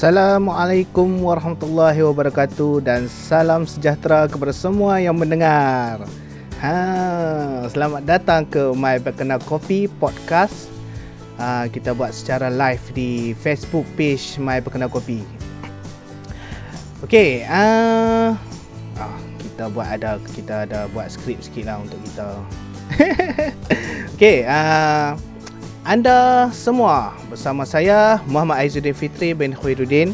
Assalamualaikum warahmatullahi wabarakatuh dan salam sejahtera kepada semua yang mendengar. Ha, selamat datang ke My Berkena Coffee podcast. Ha, kita buat secara live di Facebook page My Berkena Coffee. Okey, ah, kita buat ada kita ada buat skrip sikit lah untuk kita. Okey, uh, anda semua bersama saya Muhammad Aizuddin Fitri bin Khairuddin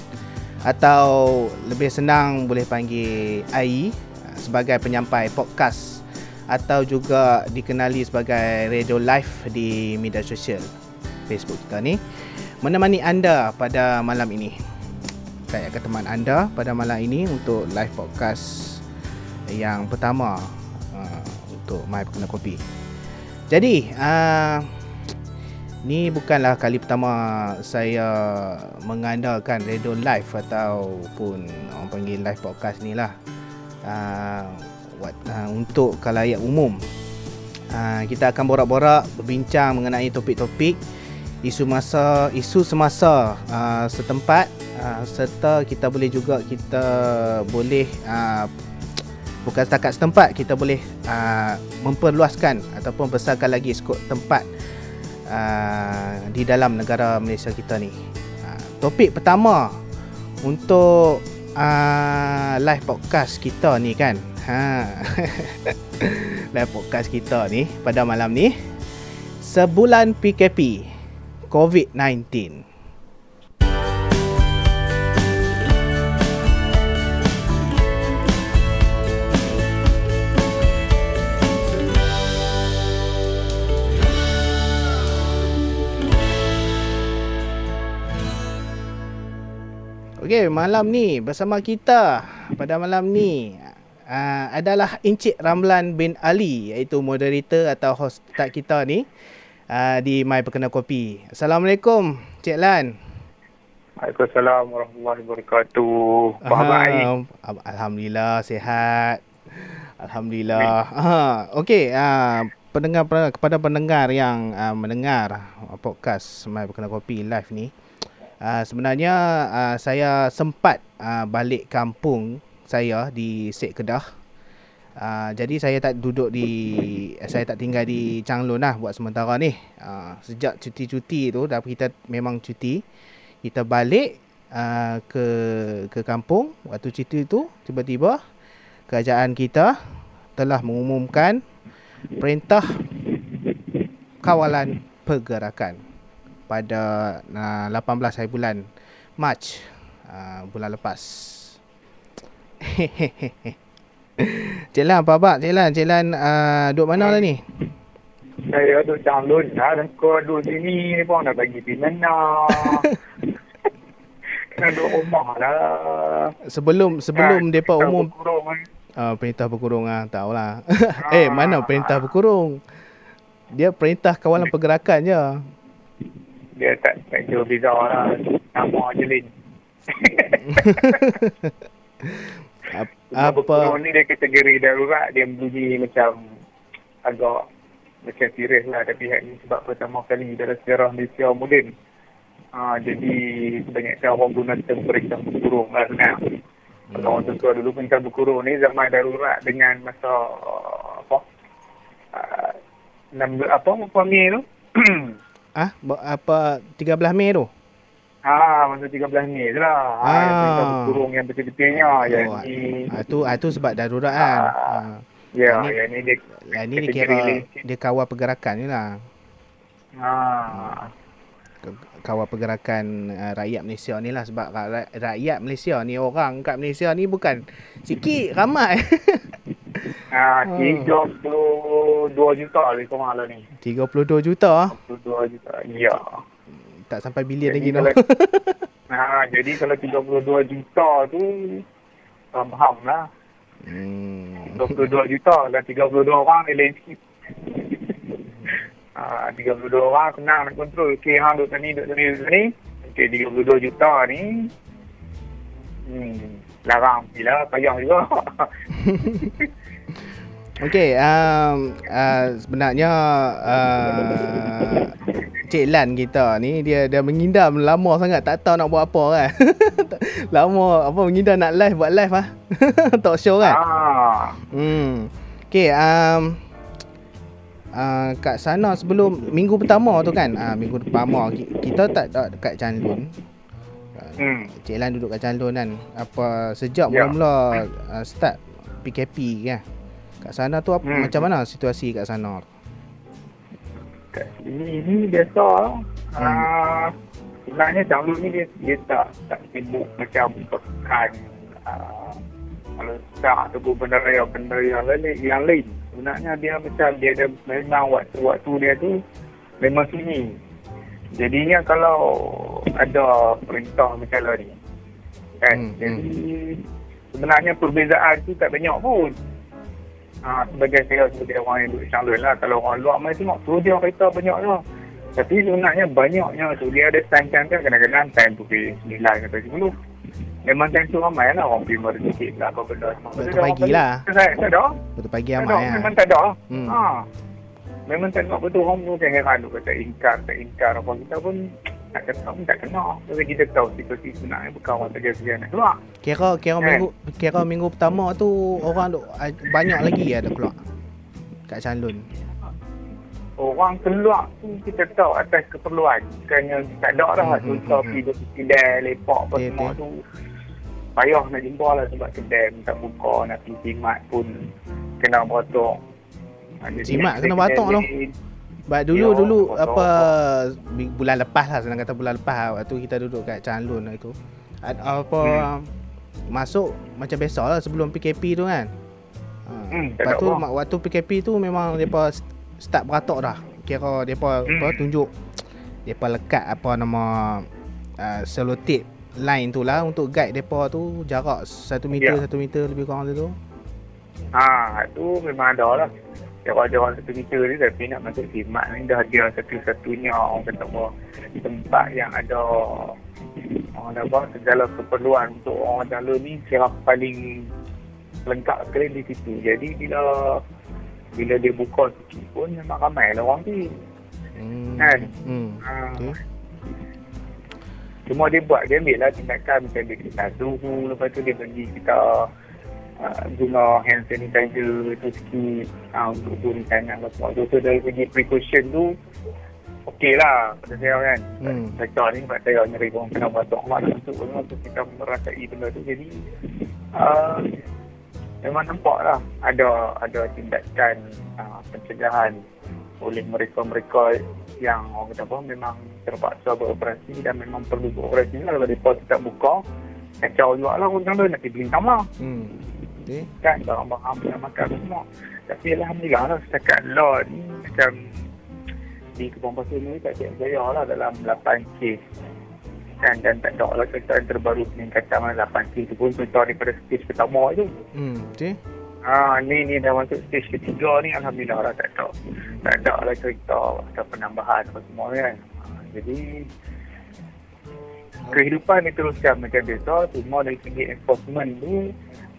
atau lebih senang boleh panggil AI sebagai penyampai podcast atau juga dikenali sebagai radio live di media sosial Facebook kita ni menemani anda pada malam ini. Saya akan teman anda pada malam ini untuk live podcast yang pertama uh, untuk My Kena Kopi. Jadi, uh, Ni bukanlah kali pertama saya mengandalkan radio live ataupun orang panggil live podcast ni lah. Uh, what, uh, untuk kalayak umum. Uh, kita akan borak-borak berbincang mengenai topik-topik isu masa isu semasa uh, setempat uh, serta kita boleh juga kita boleh uh, bukan setakat setempat kita boleh uh, memperluaskan ataupun besarkan lagi skop tempat uh, di dalam negara Malaysia kita ni. Uh, topik pertama untuk uh, live podcast kita ni kan. Ha. live podcast kita ni pada malam ni sebulan PKP COVID-19. Okey, malam ni bersama kita pada malam ni uh, adalah Encik Ramlan bin Ali iaitu moderator atau host tak kita ni uh, di My Perkena Kopi. Assalamualaikum, Cik Lan. Waalaikumsalam warahmatullahi wabarakatuh. Uh, Alhamdulillah sihat. Alhamdulillah. Uh, Okey, uh, pendengar kepada pendengar yang uh, mendengar podcast My Perkena Kopi live ni. Uh, sebenarnya uh, saya sempat uh, balik kampung saya di Sek Kedah. Uh, jadi saya tak duduk di saya tak tinggal di Changlun lah buat sementara ni. Uh, sejak cuti-cuti tu dah kita memang cuti. Kita balik uh, ke ke kampung waktu cuti tu tiba-tiba kerajaan kita telah mengumumkan perintah kawalan pergerakan pada uh, 18 hari bulan Mac uh, bulan lepas. Celan apa apa? Celan, Celan uh, duduk mana lah ni? Saya duduk Changlun lah dan kau duduk sini ni pun nak bagi pindah. Kena duduk rumah lah. Sebelum sebelum ha, depa umum kan? uh, perintah berkurung ah tahulah. eh mana perintah berkurung? Dia perintah kawalan pergerakan je dia tak tak jauh beza lah. Nama Jelin apa apa ni dia kategori darurat. Dia bunyi macam agak macam serius lah tapi hari ni. Sebab pertama kali dalam sejarah Malaysia moden. Ha, jadi banyak orang guna term perintah berkurung lah sebenarnya. Hmm. orang tua dulu perintah berkurung ni zaman darurat dengan masa apa? Uh, apa apa ni tu Ah, apa 13 Mei tu? Ah, masa 13 Mei tu lah. Ah, yang kurung yang betul-betulnya. Oh, yang ni. Ah, tu, ah, tu sebab darurat kan. Ah, ah. Ya, yang, yang ni dia. Yang ni dia kira dia kawal pergerakan je lah. Ah. Kawal pergerakan uh, rakyat Malaysia ni lah sebab rakyat Malaysia ni orang kat Malaysia ni bukan sikit ramai. Ah, 32 juta lebih kurang lah ni. 32 juta? 32 juta, ya. Tak sampai bilion lagi kalau, Ha, jadi kalau 32 juta tu, faham lah. Hmm. 22 juta dan 32 orang ni lain sikit. ha, 32 orang senang nak kontrol. Okey, ha, duduk sini, duduk sini, duduk sini. Okey, 32 juta ni. Hmm, larang pula, payah juga. Okey, um, uh, sebenarnya uh, Cik Lan kita ni dia dia mengindam lama sangat tak tahu nak buat apa kan. lama apa mengindam nak live buat live ah. Talk show kan. Ah. Hmm. Okay, um, uh, kat sana sebelum minggu pertama tu kan, uh, minggu pertama kita tak tak dekat Chanlun. Hmm. Cik Lan duduk kat Chanlun kan. Apa sejak ya. mula-mula uh, start PKP kan. Kat sana tu apa, hmm. macam mana situasi kat sana? Ini ini biasa. Hmm. Uh, sebenarnya Chanlun ni dia, dia tak tak sibuk macam pekan uh, kalau tak ataupun benda raya benda yang lain yang lain sebenarnya dia macam dia ada memang waktu-waktu dia tu memang sini jadinya kalau ada perintah macam lah ni kan hmm, jadi hmm. sebenarnya perbezaan tu tak banyak pun ha, sebagai saya sebagai orang yang duduk Changlun lah kalau orang luar main tengok tu dia kereta banyak lah tapi sebenarnya banyaknya tu dia ada time-time kan kadang-kadang time pukul 9 atau 10 Memang time tu ramai lah orang pergi sikit lah apa benda. Betul pagi lah. Betul pagi ramai lah. Memang tak ada. Hmm. Ha. Memang tak nak betul orang pun jangan tu kata ingkar, tak ingkar apa. Kita pun tak kena pun tak kena. Tapi kita tahu situasi sebenarnya bukan orang terjadi nak keluar. Kira, kira, kan? minggu, kira minggu pertama tu orang tu banyak lagi ada keluar. Kat Chanlun. Orang keluar tu kita tahu atas keperluan. Kerana tak ada dah. Hmm, Contoh hmm, pergi kedai, lepak apa semua tu payah nak jumpa lah sebab kedai tak buka nak pergi simat pun kena batok ha, simat kena batok tu Baik dulu yo, dulu apa bulan lepas lah senang kata bulan lepas waktu kita duduk kat Chanlun itu apa hmm. masuk macam biasa lah sebelum PKP tu kan. Ha. Hmm, lepas tu apa. waktu PKP tu memang depa start beratok dah. Kira depa hmm. apa tunjuk depa lekat apa nama uh, selotip line tu lah untuk guide depa tu jarak 1 meter yeah. 1 meter lebih kurang tu. Ha, tu memang ada lah. Jarak jarak 1 meter ni tapi nak masuk simak ni dah ada satu-satunya orang kata apa tempat yang ada orang dah buat segala keperluan untuk orang jalur ni kira paling lengkap sekali di situ. Jadi bila bila dia buka sikit pun memang ramai lah orang tu. Hmm. Kan? Hmm. Ha. Okay. Cuma dia buat, dia ambil lah tindakan macam dia kena suhu, lepas tu dia bagi kita uh, guna hand sanitizer tu sikit uh, untuk turun tangan apa semua. So, dari segi precaution tu, okey lah pada saya kan. Hmm. Saya ni sebab saya nyeri orang kena batuk mana untuk, untuk kita merasai benda tu. Jadi, uh, memang nampak lah ada, ada tindakan uh, pencegahan oleh mereka-mereka yang orang kata apa memang terpaksa beroperasi dan memang perlu beroperasi lah kalau mereka tak buka kacau juga lah orang tu nak pergi sama hmm. Okay. kan barang-barang yang makan semua tapi Alhamdulillah lah setakat law ni macam di kebun pasir ni tak cik saya lah dalam 8 kes kan dan tak ada lah cerita yang terbaru peningkatan 8 kes tu pun cerita daripada stage pertama tu hmm. Okay. Ha, ni ni dah masuk stage ketiga ni Alhamdulillah lah tak tahu. Tak ada lah cerita atau penambahan apa semua kan. Ha, jadi kehidupan ni teruskan macam biasa cuma dari segi enforcement tu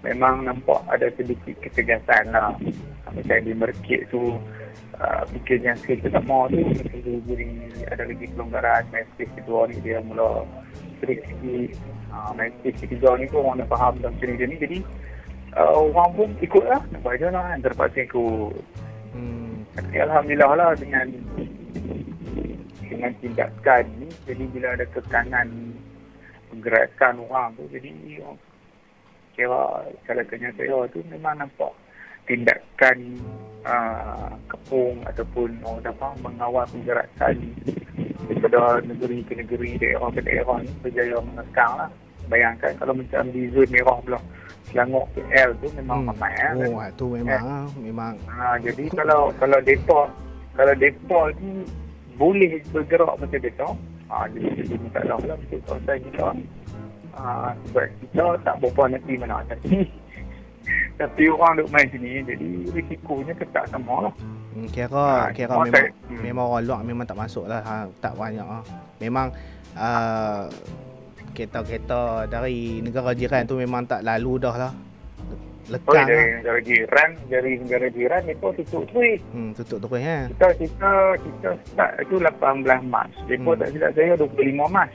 memang nampak ada sedikit ketegasan lah. Macam di Merkit tu uh, bikin yang stage pertama tu beri ada lagi kelonggaran stage kedua ni dia mula strict sikit. Ha, main stage ketiga ni pun orang dah faham dalam cerita ni jadi uh, orang pun ikut lah nampak je lah kan terpaksa ikut hmm. Tapi Alhamdulillah lah dengan dengan tindakan ni jadi bila ada tekanan pergerakan orang tu jadi kira kalau saya tu memang nampak tindakan uh, kepung ataupun orang dapat mengawal pergerakan daripada negeri ke negeri daerah ke daerah ni berjaya mengekang lah bayangkan kalau macam di zon merah pula Selangor KL tu memang hmm. ramai eh. Oh, tu memang eh. memang. Ha, jadi kalau kalau depa kalau depa ni boleh bergerak macam depa, ha, jadi kita minta lah lah untuk kawasan kita. Ha, sebab kita tak berapa nanti mana tapi tapi orang duk main sini jadi risikonya tetap sama lah. Hmm, kira ha, kira memang tak, hmm. memang orang luar memang tak masuk lah ha, tak banyak ha. Memang uh, kereta-kereta dari negara jiran tu memang tak lalu dah lah. Oh, lekang dari lah. negara jiran, dari negara jiran mereka tutup terus. Hmm, tutup terus ha. Kita kita kita start itu 18 Mac. Mereka Hmm. tak silap saya 25 Mac.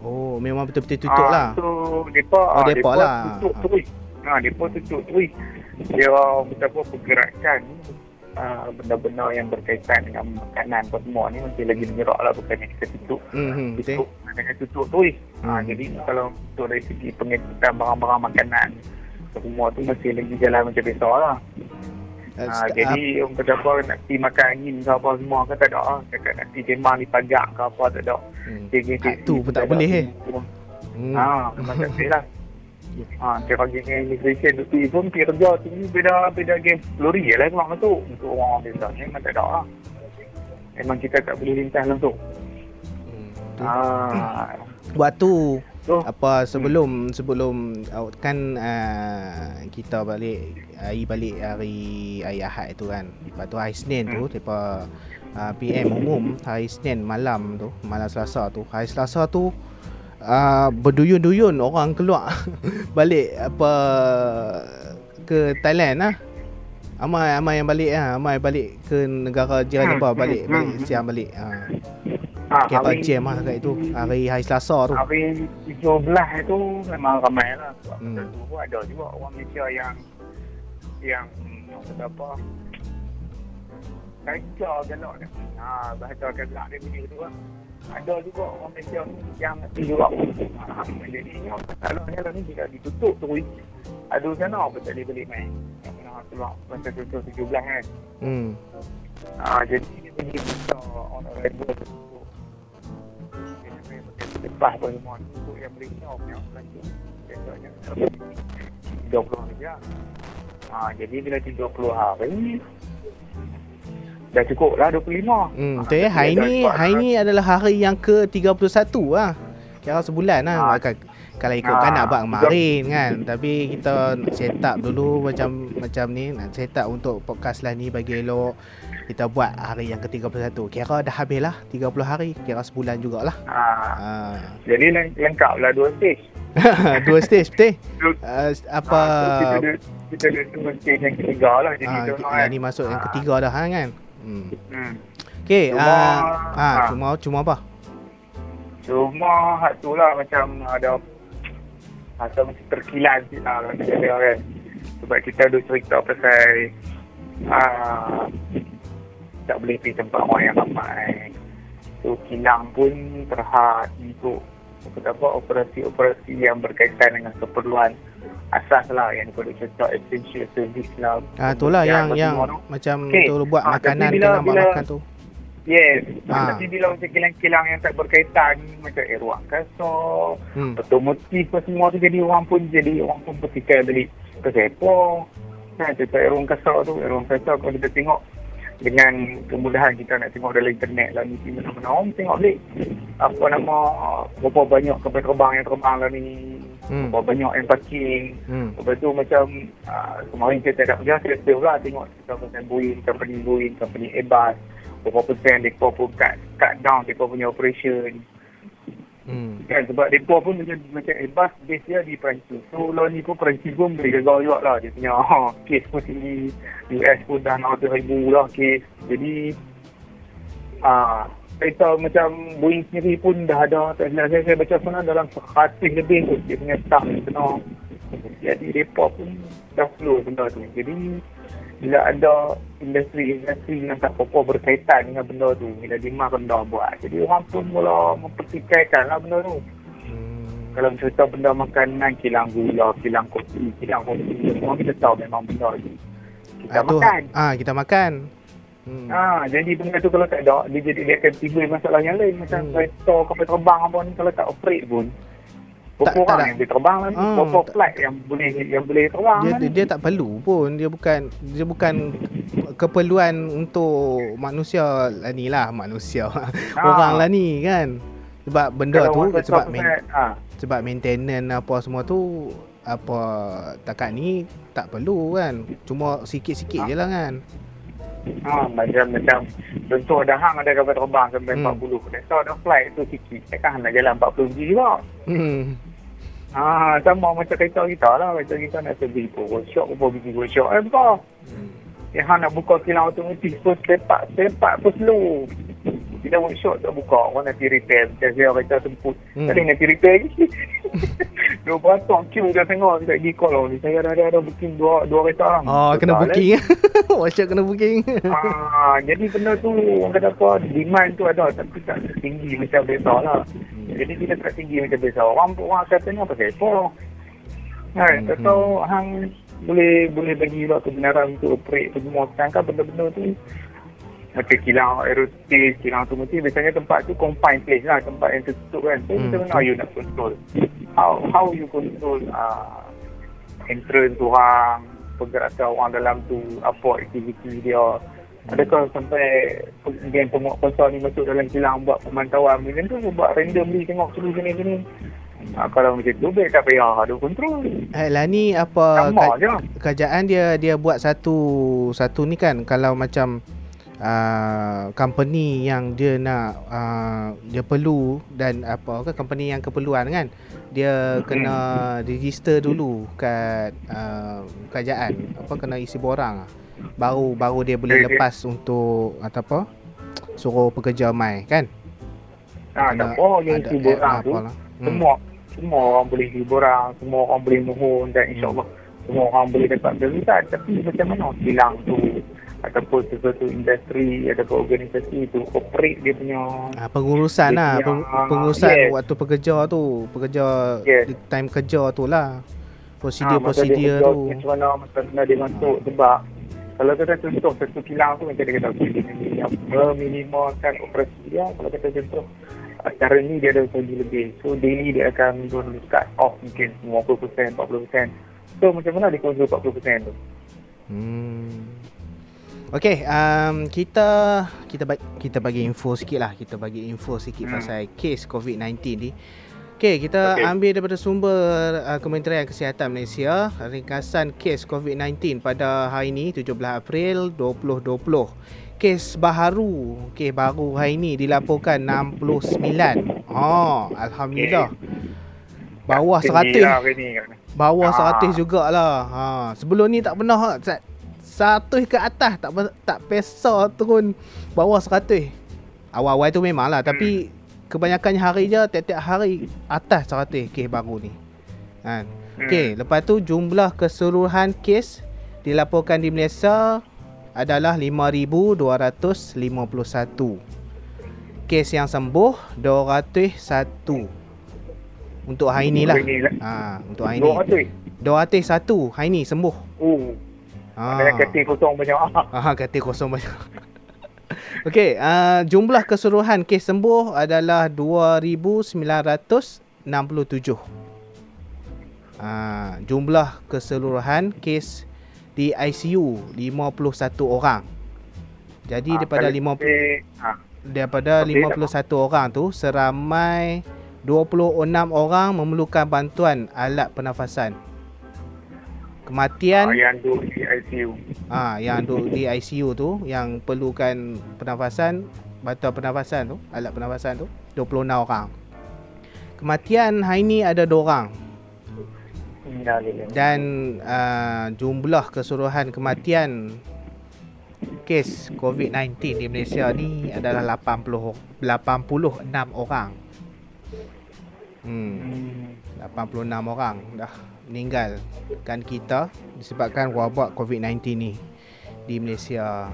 Oh, memang betul-betul tutup lah. So depa Oh, ah, depa depa lah. tutup Ah. terus. Ha, depa tutup terus. Dia kita apa pergerakan ah, benda-benda yang berkaitan dengan makanan apa semua ni masih lagi menyerak lah bukannya kita tutup Hmm, hmm, betul. tutup dengan tutup terus. Ha, Hmm. jadi kalau untuk dari segi pengisian barang-barang makanan semua tu masih lagi jalan macam biasa lah. Uh, Ha, jadi orang kata apa nak pergi makan angin ke apa semua ke tak ada lah. Cakap nak pergi jemang di pagak ke apa tak ada. hmm. Geng-geng Ah, tu pun tak boleh, eh? Hmm. Ha, memang tak boleh lah. Ha, kira geng immigration tu pergi pun pergi kerja tu ni beda beda game lori je lah keluar masuk. Untuk orang biasa ni memang tak ada lah. Memang kita tak boleh lintas langsung. Hmm. Tu. Ha, Waktu tu apa sebelum sebelum uh, kan uh, kita balik hari balik hari hari Ahad tu kan. Lepas tu hari Senin tu depa uh, PM umum hari Senin malam tu, malam Selasa tu. Hari Selasa tu uh, berduyun-duyun orang keluar balik apa ke Thailand lah. Amai amai yang balik ah, amai balik ke negara jiran Hmm, depa balik hmm, balik hmm. siang balik. Ha. Ha, Kira hari, jam lah kat itu hari hari Selasa tu. hari 17 tu memang ramai lah. Sebab Hmm. hmm. tu pun ada juga orang Malaysia yang yang kata apa kerja galak ni. Ha, bahasa galak dia bunyi tu lah. Ada juga orang Malaysia ni yang mesti juga. Ha, jadi kalau ni lah ni bila ditutup tu ada sana apa tak boleh balik main. Keluar masa tutup 17 kan. Hmm. Ha, jadi dia punya kita on arrival tu. Lepas pun semua untuk yang Malaysia punya belanja. Biasanya 30 hari. Ha, jadi bila 30 hari dah cukup lah 25. Hmm, Ha, ya. Hari ni sebab- hari ni adalah hari yang ke-31 lah. Kira sebulan lah. Ah. Kan, kalau ikutkan Ah, nak buat kemarin kan. Tapi kita set up dulu macam macam ni. Nak set up untuk podcast lah ni bagi elok. Kita buat hari yang ke-31. Kira dah habis lah 30 hari. Kira sebulan jugalah. Ha, Ha. jadi leng- lengkap lah dua stage. Dua stage betul. Uh, apa Ha, so kita ada kita ada stage yang ketiga lah. Jadi tu yang ni masuk yang Ah. ketiga dah kan. Hmm. Hmm. Okey, Cuma- ah, ah, ah. cuma cuma apa? Cuma hak tu lah macam ada rasa macam terkilan sikit lah kan. Sebab kita ada cerita pasal uh, tak boleh pergi tempat orang yang ramai. So kilang pun terhad untuk apa operasi-operasi yang berkaitan dengan keperluan asas lah yang diperlukan contoh essential service lah. Ah, itulah yang apa yang tu. macam Okey. tu buat Ah, makanan tu bila- buat bila- makan tu. Yes. Ah. Tapi bila macam kilang-kilang yang tak berkaitan macam air ruang kasar, Hmm. otomotif apa semua tu jadi orang pun jadi orang pun berfikir beli kesepo. Nah, cerita air ruang kasar tu, air ruang kasar kalau kita tengok dengan kemudahan kita nak tengok dalam internet lah ni mana-mana orang tengok balik apa nama berapa banyak kapal terbang yang terbang lah ni Hmm. berapa banyak yang parking Hmm. Lepas tu macam uh, kemarin kita tak kerja, saya save lah tengok kita Boeing, company Boeing, company Airbus, berapa persen mereka pun cut, cut down mereka punya operation. Hmm. Kan sebab mereka pun macam, macam Airbus base dia di Perancis. So law ni pun Perancis pun boleh gagal juga lah. Dia punya oh, case pun tinggi. US pun dah 600 ribu lah case. Jadi ah kereta macam Boeing sendiri pun dah ada tak saya, saya baca sana dalam 100 lebih tu dia punya staff kena jadi mereka pun dah slow benda tu jadi bila ada industri-industri yang tak apa berkaitan dengan benda tu bila demand rendah buat jadi orang pun mula mempertikaikan lah benda tu Hmm. kalau cerita benda makanan kilang gula kilang kopi kilang kopi semua kita tahu memang benda tu kita Ah, tu, makan ah kita makan. Hmm. Ha, jadi benda tu kalau tak ada, dia jadi dia akan timbul masalah yang lain. Macam hmm. kereta kapal terbang apa ni kalau tak operate pun. Tak- Berapa tak orang ada. yang boleh terbang lah ni? Ah, Berapa tak- flight yang boleh yang boleh terbang Dia, lah dia dia tak perlu pun dia bukan dia bukan keperluan untuk manusia lah ni lah manusia orang lah ni kan sebab benda Ah. Kalau tu sebab main, ha, sebab maintenance apa semua tu apa takat ni tak perlu kan cuma sikit-sikit Ah. je lah kan ha, macam macam contoh dah hang ada kapal terbang sampai Hmm. hmm. 40. Kereta ada flight tu sikit. Takkan nak jalan 40 G juga. hmm. Ah, sama macam kereta kita lah. Kereta kita nak pergi ke workshop, apa pergi workshop. Eh, buka. Hmm. Yang hang nak buka kilang otomatik pun sepak, sepak pun slow. Kita workshop tak buka, orang nanti repair. Macam saya kereta temput. Hmm. Hmm. Tadi nanti repair lagi. dua beratung queue dah tengok. Kita pergi call lah. Saya ada, ada, booking dua, dua kereta lah. Oh, kena Betul, booking. Workshop kena booking. Ah, jadi benda tu orang kata apa demand tu ada tapi tak tinggi macam biasa lah. Jadi kita tak tinggi macam biasa. Orang orang katanya apa apa. Kan, Hmm. tak tahu hang boleh boleh bagi lah kebenaran untuk operate semua. Sedangkan benda-benda tu macam kilang aerospace, kilang otomotif, biasanya tempat tu confined place lah, tempat yang tertutup kan. So, Hmm. macam mana you nak control? How how you control uh, entrance orang, pergerakan orang dalam tu, apa aktiviti dia. Adakah sampai geng pembuat pasar ni masuk dalam kilang buat pemantauan macam tu buat randomly tengok sini sini sini. Ha, kalau macam tu baik tak payah ada kontrol. Eh, lah ni apa Sama ka- je. kerajaan dia dia buat satu satu ni kan kalau macam uh, company yang dia nak uh, dia perlu dan apa ke company yang keperluan kan dia kena register dulu kat uh, kerajaan apa kena isi borang ah. baru baru dia boleh lepas untuk atau apa suruh pekerja mai kan Kena tak apa yang ada si app borang lah, tu. apalah. Hmm. Semua semua orang boleh isi borang, semua orang boleh mohon dan insyaAllah semua orang boleh dapat berusaha. Tapi macam mana kilang tu ataupun sesuatu industri ataupun organisasi tu operate dia punya Ah, pengurusan Dia lah. punya- peng, pengurusan yes. waktu pekerja tu. Pekerja Yes. time kerja tu lah. Ah, prosedur-prosedur masa dia tu. Macam mana macam mana dia masuk sebab kalau kita contoh satu kilang tu macam dia kata okay, dia meminimalkan operasi dia kalau kita contoh cara ni dia ada usaha lebih. So daily dia akan to cut off mungkin 50% 40% so macam mana dia control 40% tu? Hmm. Okay, um, kita kita bagi, kita bagi info sikit lah. Kita bagi info sikit Hmm. pasal kes COVID-19 ni. Okay, kita Okey. ambil daripada sumber uh, Kementerian Kesihatan Malaysia ringkasan kes COVID-19 pada hari ini 17 April 2020. Kes baharu, kes baru hari ini dilaporkan 69. Oh, alhamdulillah. Bawah Tinggi 100. lah. Bawah Ah. 100 jugalah. Ha, sebelum ni tak pernah. 100 ke atas tak tak pesa turun bawah 100. Awal-awal tu memanglah Hmm. tapi kebanyakannya hari je tiap-tiap hari atas 100 kes baru ni. Kan. Hmm. Okey, lepas tu jumlah keseluruhan kes dilaporkan di Malaysia adalah 5251. Kes yang sembuh 201. Untuk hari ni lah. Hari ni lah. Ha, untuk hari ni. 200 201 hari ni sembuh. oh Ha. ada katil kosong banyak ah katil kosong banyak. Okey, uh, jumlah keseluruhan kes sembuh adalah 2967. Uh, jumlah keseluruhan kes di ICU 51 orang. Jadi Ah, daripada kalau 50 kita- ah daripada Okey, 51 orang tu seramai 26 orang memerlukan bantuan alat pernafasan. Kematian ah, yang tu di ICU Ah, yang duduk di ICU tu yang perlukan pernafasan, bantuan pernafasan tu, alat pernafasan tu 26 orang. Kematian hari ni ada 2 orang dan uh, jumlah keseluruhan kematian kes COVID-19 di Malaysia ni adalah 80 86 orang. Hmm. 86 orang dah meninggal kan kita disebabkan wabak COVID-19 ni di Malaysia.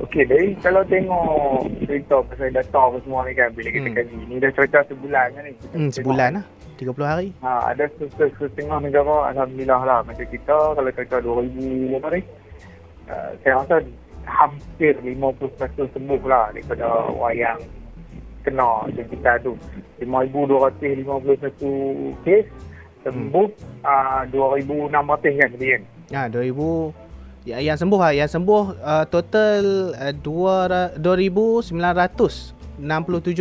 Okey, jadi kalau tengok cerita pasal data apa semua ni kan, bila kita Hmm. kaji, ni dah cerita sebulan kan ni. Kita Hmm, sebulan lah. 30 hari. Ha, ada se- setengah negara, Alhamdulillah lah. Macam kita, kalau cerita 2000 apa ni, uh, saya rasa hampir 50% sembuh lah daripada orang yang kena kita tu. 5,251 kes, sembuh uh, 2,600 kan tadi kan. Ha, 2000 ya, yang sembuh lah. Yang sembuh uh, total uh, 2 2967.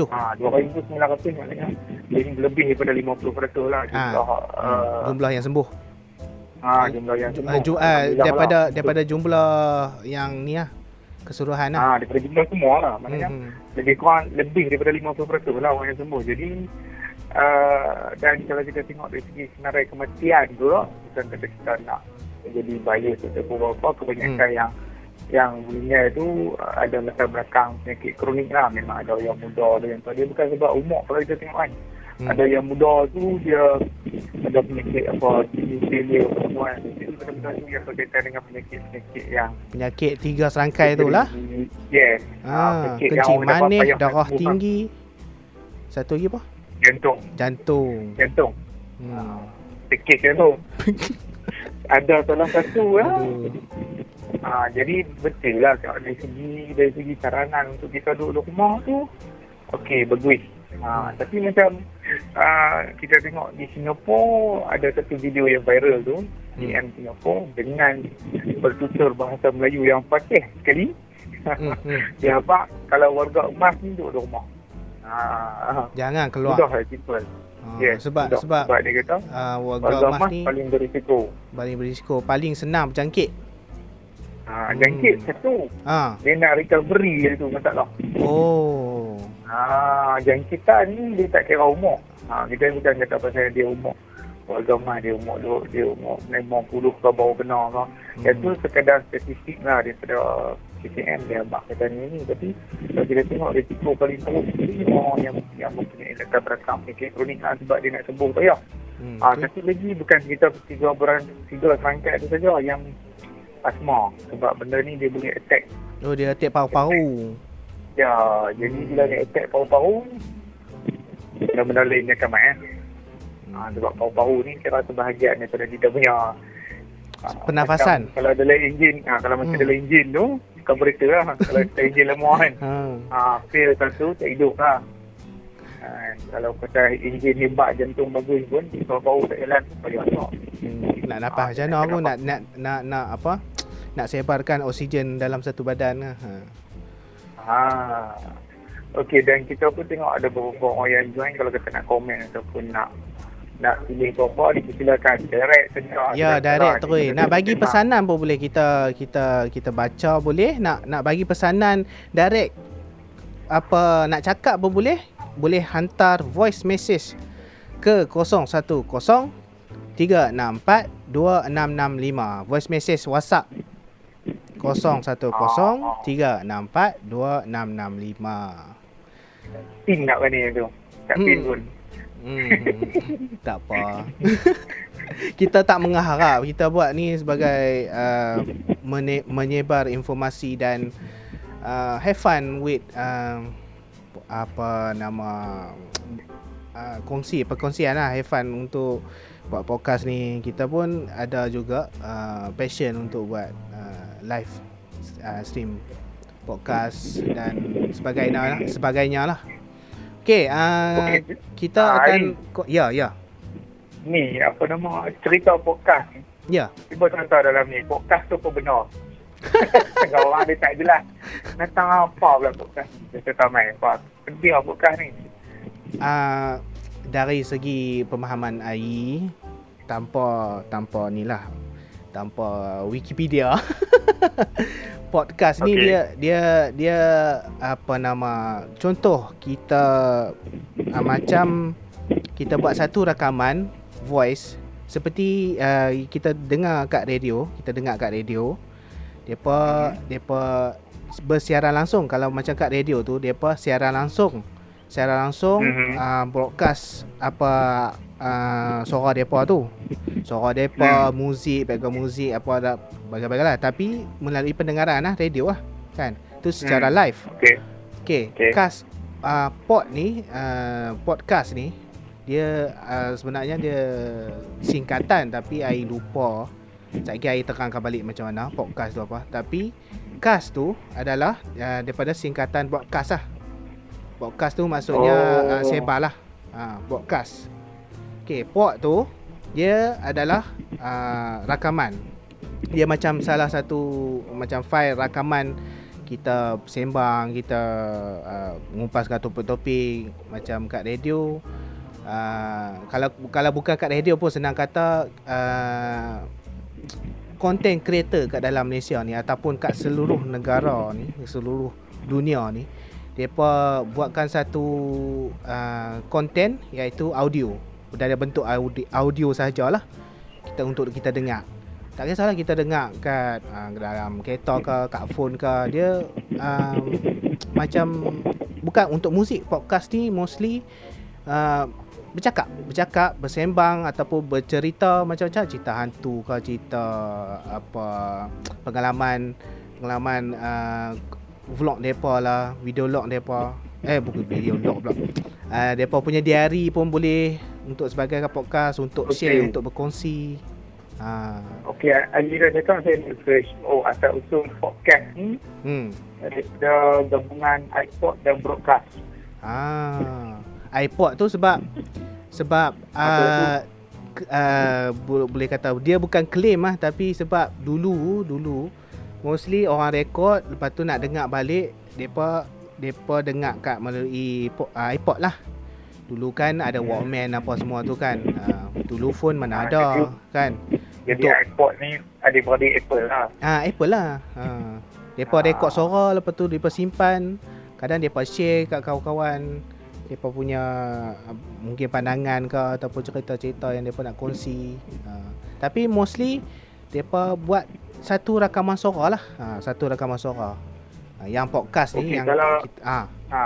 Ha, 2,900 maknanya lebih, lebih daripada 50% lah Ha. jumlah uh, jumlah yang sembuh. ha, jumlah yang sembuh. Uh, ju, uh, daripada lah. daripada jumlah yang ni lah keseluruhan lah. ha, daripada jumlah semua lah maknanya Hmm, hmm. lebih kurang lebih daripada 50% lah orang yang sembuh. Jadi Uh, dan kalau kita tengok dari segi senarai kematian tu lah, bukan kata kita nak jadi bias atau apa kebanyakan hmm. yang yang meninggal tu uh, ada latar belakang penyakit kronik lah. Memang ada yang muda ada yang tua. Dia bukan sebab umur kalau kita tengok kan. Hmm. ada yang muda tu dia ada penyakit apa failure semua. Itu benar-benar yang berkaitan dengan penyakit-penyakit yang penyakit tiga serangkai tu lah. Yes. Ah, kencing manis darah tinggi. Satu lagi apa jantung jantung jantung hmm. Penyakit jantung ada salah satu lah Ha, jadi betul lah dari segi dari segi saranan untuk kita duduk rumah tu okey bagus. Ha, tapi macam uh, kita tengok di Singapura ada satu video yang viral tu di M Singapura dengan bertutur bahasa Melayu yang fasih sekali. Hmm, hmm. Dia apa kalau warga emas ni duduk rumah. Ha, Jangan keluar. Sudah lah simple. Uh, yes, sebab, sebab sebab dia kata uh, warga, warga emas, ni paling berisiko. Paling berisiko, paling senang berjangkit. Ha, jangkit hmm. satu. Ha. Dia nak recovery dia tu masalah. Oh. Ha, jangkitan ni dia tak kira umur. Ha, kita bukan kata pasal dia umur. Warga mah dia umur dia, dia umur 50 ke bawah benar ke. Hmm. Itu sekadar statistik lah daripada KCM dia abang kata ni ni. Tapi kalau kita tengok risiko paling teruk ni orang yang, yang mempunyai latar belakang penyakit kronik lah sebab dia nak sembuh payah. Hmm. Ha, satu lagi bukan kita tiga beran tiga rangkaian tu saja yang asma sebab benda ni dia boleh attack. Oh dia attack paru-paru. Ya, jadi bila dia attack paru-paru benar-benar lain dia akan main. Ha, sebab paru-paru ni kira sebahagian daripada kita punya ha, pernafasan. Macam, kalau ada enjin, ha, kalau macam hmm. ada enjin tu, carburetor lah. kalau ada enjin lemah kan. Ha. ha, fail satu, tak hidup lah. Ha, kalau kata enjin hebat jantung bagus pun, paru-paru tak jalan, payah tak. Hmm nak nafas macam mana aku nak, nak nak nak apa nak sebarkan oksigen dalam satu badan ha. Ha. Okey dan kita pun tengok ada beberapa orang yang join kalau kita nak komen ataupun nak nak pilih apa-apa dipersilakan direct saja. Ya direct terus. Nak bagi pesanan pun boleh kita kita kita baca boleh. Nak nak bagi pesanan direct apa nak cakap pun boleh. Boleh hantar voice message ke 010 364-2665 Voice message WhatsApp 010-364-2665 Pin nak kan tu Tak hmm. pin pun hmm. Tak apa. Kita tak mengharap. Kita buat ni sebagai uh, Menyebar informasi dan uh, Have fun with uh, Apa nama uh, Kongsi Perkongsian lah. Have fun untuk buat podcast ni. Kita pun ada juga uh, passion untuk buat uh, live uh, stream podcast dan sebagainya lah. Sebagainya lah okey uh, okay. kita uh, akan ko- ya ya. Ni apa nama cerita podcast ya. Cuba contoh dalam ni podcast tu pun benar. Tengah orang dia tak jelas Tentang apa pula podcast ni? Kita tahu main Apa Penting lah podcast ni? Uh, dari segi pemahaman AI tanpa tanpa ni lah. Tanpa Wikipedia podcast ni okay. dia dia dia apa nama contoh kita uh, macam kita buat satu rakaman voice seperti uh, kita dengar kat radio kita dengar kat radio depa depa bersiaran langsung kalau macam kat radio tu depa siaran langsung secara langsung mm-hmm. uh, broadcast apa uh, suara depa tu. Suara depa, mm. muzik, background muzik apa ada bagai-bagai lah tapi melalui pendengaran lah radio lah kan. Tu secara mm. live. Okey. Okey, okay. cast uh, pod ni uh, podcast ni dia uh, sebenarnya dia singkatan tapi ai lupa Sekejap lagi terangkan balik macam mana podcast tu apa Tapi Cast tu adalah uh, Daripada singkatan podcast lah Podcast tu maksudnya oh. uh, sebar lah uh, Podcast Okay, pod tu Dia adalah uh, rakaman. Dia macam salah satu Macam file rakaman Kita sembang Kita uh, mengumpaskan topik-topik Macam kat radio. Uh, Kalau kalau bukan kat radio pun senang kata uh, Content creator kat dalam Malaysia ni Ataupun kat seluruh negara ni Seluruh dunia ni Depa buatkan satu uh, konten iaitu audio dari bentuk audio, audio sahajalah kita untuk kita dengar. Tak kisahlah kita dengar kat uh, dalam kereta ke, kat phone ke, dia um, macam bukan untuk muzik podcast ni mostly uh, bercakap, bercakap, bersembang ataupun bercerita macam-macam cerita hantu ke, cerita apa pengalaman pengalaman uh, vlog depa lah, video log depa. Eh bukan video log pula. Uh, depa punya diary pun boleh untuk sebagai podcast untuk okay. share untuk berkongsi. Ha. Okey, Alira cakap saya research oh asal usul podcast ni. Hmm. Ada gabungan iPod dan broadcast. Ah. iPod tu sebab sebab uh, uh, boleh kata dia bukan claim lah tapi sebab dulu dulu mostly orang rekod lepas tu nak dengar balik depa depa dengar kat melalui uh, iPod lah dulu kan ada Walkman apa semua tu kan uh, dulu phone mana ada kan jadi Untuk, iPod ni ada pada Apple lah ah Apple lah ha depa ah. rekod suara lepas tu depa simpan kadang depa share kat kawan-kawan depa punya mungkin pandangan ke ataupun cerita-cerita yang depa nak kongsi uh, tapi mostly depa buat satu rakaman suara lah. Ha, satu rakaman suara. Ha, yang podcast ni okay, yang kalau, kita, ha. ha.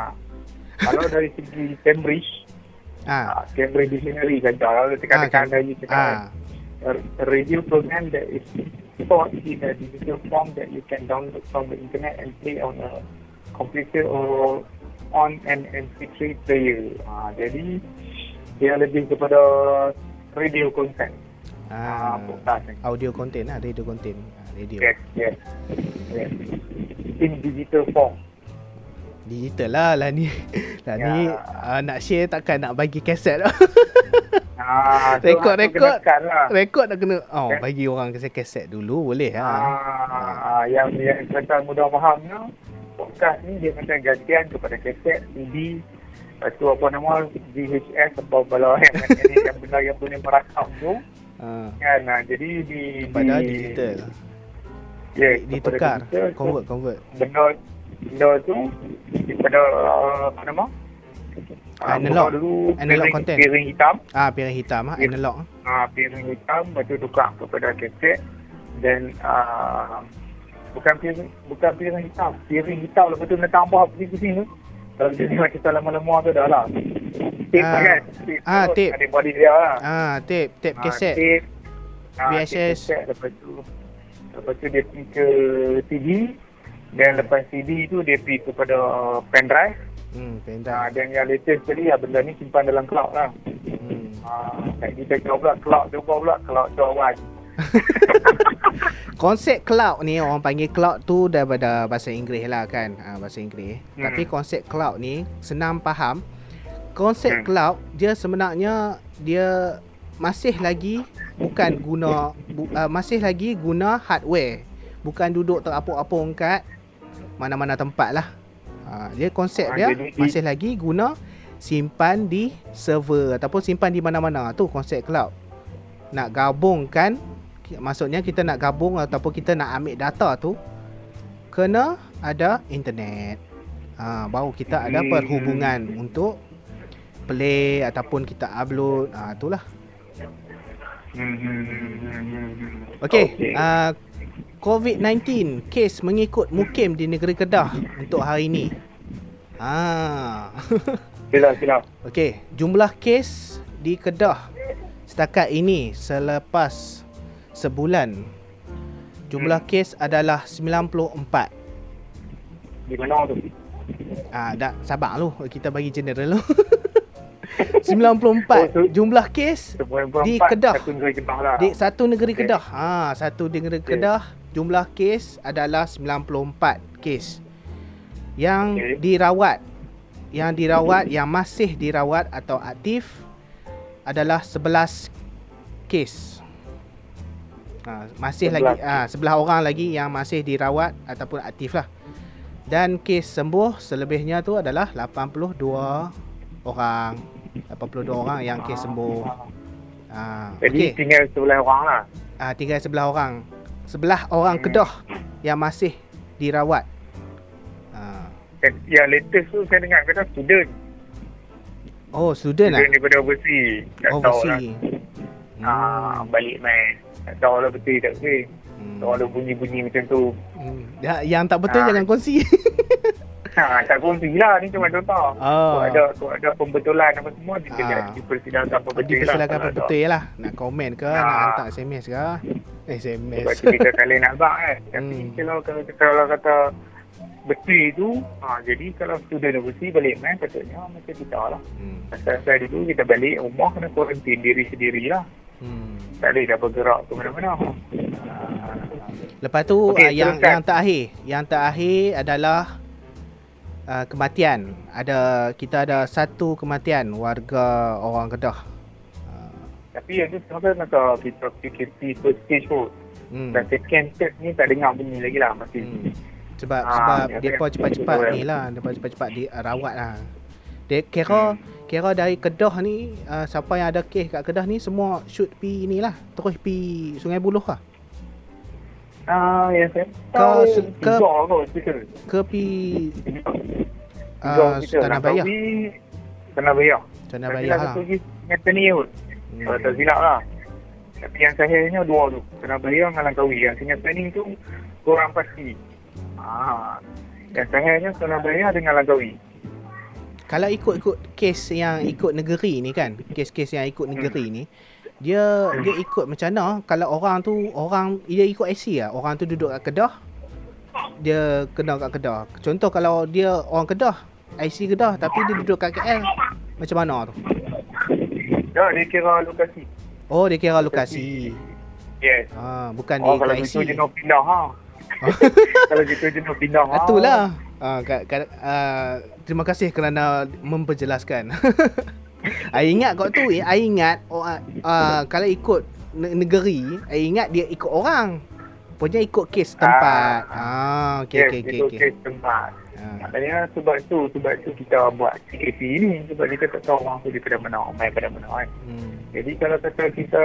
kalau dari segi Cambridge ha. ha Cambridge Dictionary kan kalau tekan-tekan ha, dari ha. radio program that is stored in a digital form that you can download from the internet and play on a computer or on an MP3 player. Ha, jadi dia lebih kepada radio content. Ah, uh, audio content lah, radio content radio. Yes, yes. yes. In digital form. Digital lah lah ni. Lah ya. ni uh, nak share takkan nak bagi kaset lah. Ah, rekod rekod lah. rekod nak kena oh okay. bagi orang kaset-kaset dulu boleh ha. Ah, yang yang kereta mudah faham ni podcast ni dia macam gantian kepada kaset CD Lepas tu apa nama VHS apa bala yang, yang, yang benda yang boleh merakam tu. Ha. Kan, nah, jadi di, Pada di, digital. Yeah, ditukar. Convert, convert. Benda, benda tu daripada uh, apa nama? Uh, analog. dulu analog piring, content. piring hitam. Ah piring hitam ah analog. Ah piring hitam betul tukar kepada kaset dan uh, bukan piring bukan piring hitam piring hitam. Lepas tu nak tambah pergi ke sini kalau jadi macam kita lama-lama tu dah lah. Tape ah, kan? Tape ah tape. ada body dia lah. Ah tape tape kaset ah, tape VHS ah, lepas tu Lepas tu dia pergi ke CD Dan lepas CD tu dia pergi kepada pendrive Hmm, pendrive. Ha, dan yang latest sekali ya, benda ni simpan dalam cloud lah. Hmm. Ha, kita cakap pula cloud tu pula cloud tu awal. konsep cloud ni orang panggil cloud tu daripada bahasa Inggeris lah kan. Ha, bahasa Inggeris. Hmm. Tapi konsep cloud ni senang faham. Konsep hmm. cloud dia sebenarnya dia masih lagi bukan guna bu, uh, masih lagi guna hardware bukan duduk terapung-apung kat mana-mana tempat lah. Uh, dia konsep dia masih lagi guna simpan di server ataupun simpan di mana-mana. Tu konsep cloud. Nak gabungkan maksudnya kita nak gabung ataupun kita nak ambil data tu kena ada internet. Uh, baru kita ada hmm. perhubungan untuk play ataupun kita upload. Uh, itulah. Okey, okay. uh, COVID-19 kes mengikut mukim di negeri Kedah untuk hari ini. Ha. Sila, sila. Okey, jumlah kes di Kedah setakat ini selepas sebulan jumlah hmm. kes adalah 94. Di mana tu? Ah, dah sabar lu. Kita bagi general lu. 94 jumlah kes di Kedah. Satu negeri Kedah lah. Di satu negeri okay. Kedah. Ha, satu negeri okay. Kedah jumlah kes adalah 94 kes. Yang okay. dirawat yang dirawat yang masih dirawat atau aktif adalah 11 kes. Ha, masih 11. lagi ah ha, 11 orang lagi yang masih dirawat ataupun aktif lah. Dan kes sembuh selebihnya tu adalah 82 orang 82 orang yang kes sembuh. Ha, Jadi okay. tinggal sebelah orang lah. Ah ha, tinggal sebelah orang. Sebelah orang hmm. Kedah yang masih dirawat. Ha. yang latest tu saya dengar kata student. Oh, student lah. Student daripada overseas. Tak Oh, tahu lah. bersih. Ah, balik main. Tak tahu lah betul tak betul. Hmm. Kalau ada bunyi-bunyi macam tu. Hmm. Ya, yang tak betul Ah. jangan kongsi. Ha, tak kongsi lah. Ni cuma contoh. Oh. Kalau ada, kalau ada pembetulan apa semua, dia Ah. ah. dipersilakan apa betul Dipersilakan lah. apa betul lah. Nak komen ke, Ah. nak hantar SMS ke. SMS. Sebab tu kita kali nak bak kan. Tapi Hmm. kalau, kalau, kalau kata betul tu, ha, jadi kalau student overseas balik main, patutnya macam kita lah. Hmm. Asal-asal dulu kita balik rumah kena kuarantin diri sendiri lah. Hmm. Tak boleh dah bergerak ke mana-mana. Lepas tu Okey, uh, yang teruskan. yang terakhir, yang terakhir adalah uh, kematian. Ada kita ada satu kematian warga orang Kedah. Uh, Tapi yang tu sebenarnya masa kita PKP first stage tu. hmm. Dan second ni tak dengar bunyi lagi lah. Masih Hmm. Sebab Ah, sebab dia depa cepat-cepat ni lah, depa cepat-cepat dirawat lah. Dia kira kira dari Kedah ni uh, siapa yang ada kes kat Kedah ni semua shoot pi ni lah, terus pi Sungai Buloh lah. Ah, ya saya Kau tahu. se- ke- hospital. Ke pi Tiga uh. Tanah Bayah. Tanah Bayah. Tanah Bayah lah. Satu lagi Ngatan ni kot. Hmm. Kalau tak silap lah. Tapi yang sahihnya dua tu. Tanah Bayah dengan Langkawi. Yang singatan ni tu kurang pasti. Ah, yang sahihnya Tanah Bayah dengan Langkawi. Kalau ikut-ikut kes yang ikut negeri ni kan, kes-kes yang ikut negeri ni, dia dia ikut macam mana kalau orang tu orang dia ikut IC lah. Orang tu duduk kat Kedah, dia kena kat Kedah. Contoh kalau dia orang Kedah, IC Kedah tapi dia duduk kat KL, macam mana tu? Ya, dia kira lokasi. Oh, dia kira lokasi. Yes. Ha, bukan Oh, dia kalau ikut gitu IC. jenuh pindah ha. kalau gitu jenuh pindah ha. Itulah. Ah, kat, kat, ah, terima kasih kerana memperjelaskan. I ingat kau tu, I ingat oh, ah, ah, kalau ikut ne- negeri, I ingat dia ikut orang. Punya ikut kes tempat. Ah, okey yes, okey okey itu okey. kes tempat. Ah, Maknanya sebab tu, sebab tu kita buat CKP ni. Sebab kita tak tahu orang tu daripada mana, main pada mana kan. hmm, Jadi kalau kata kita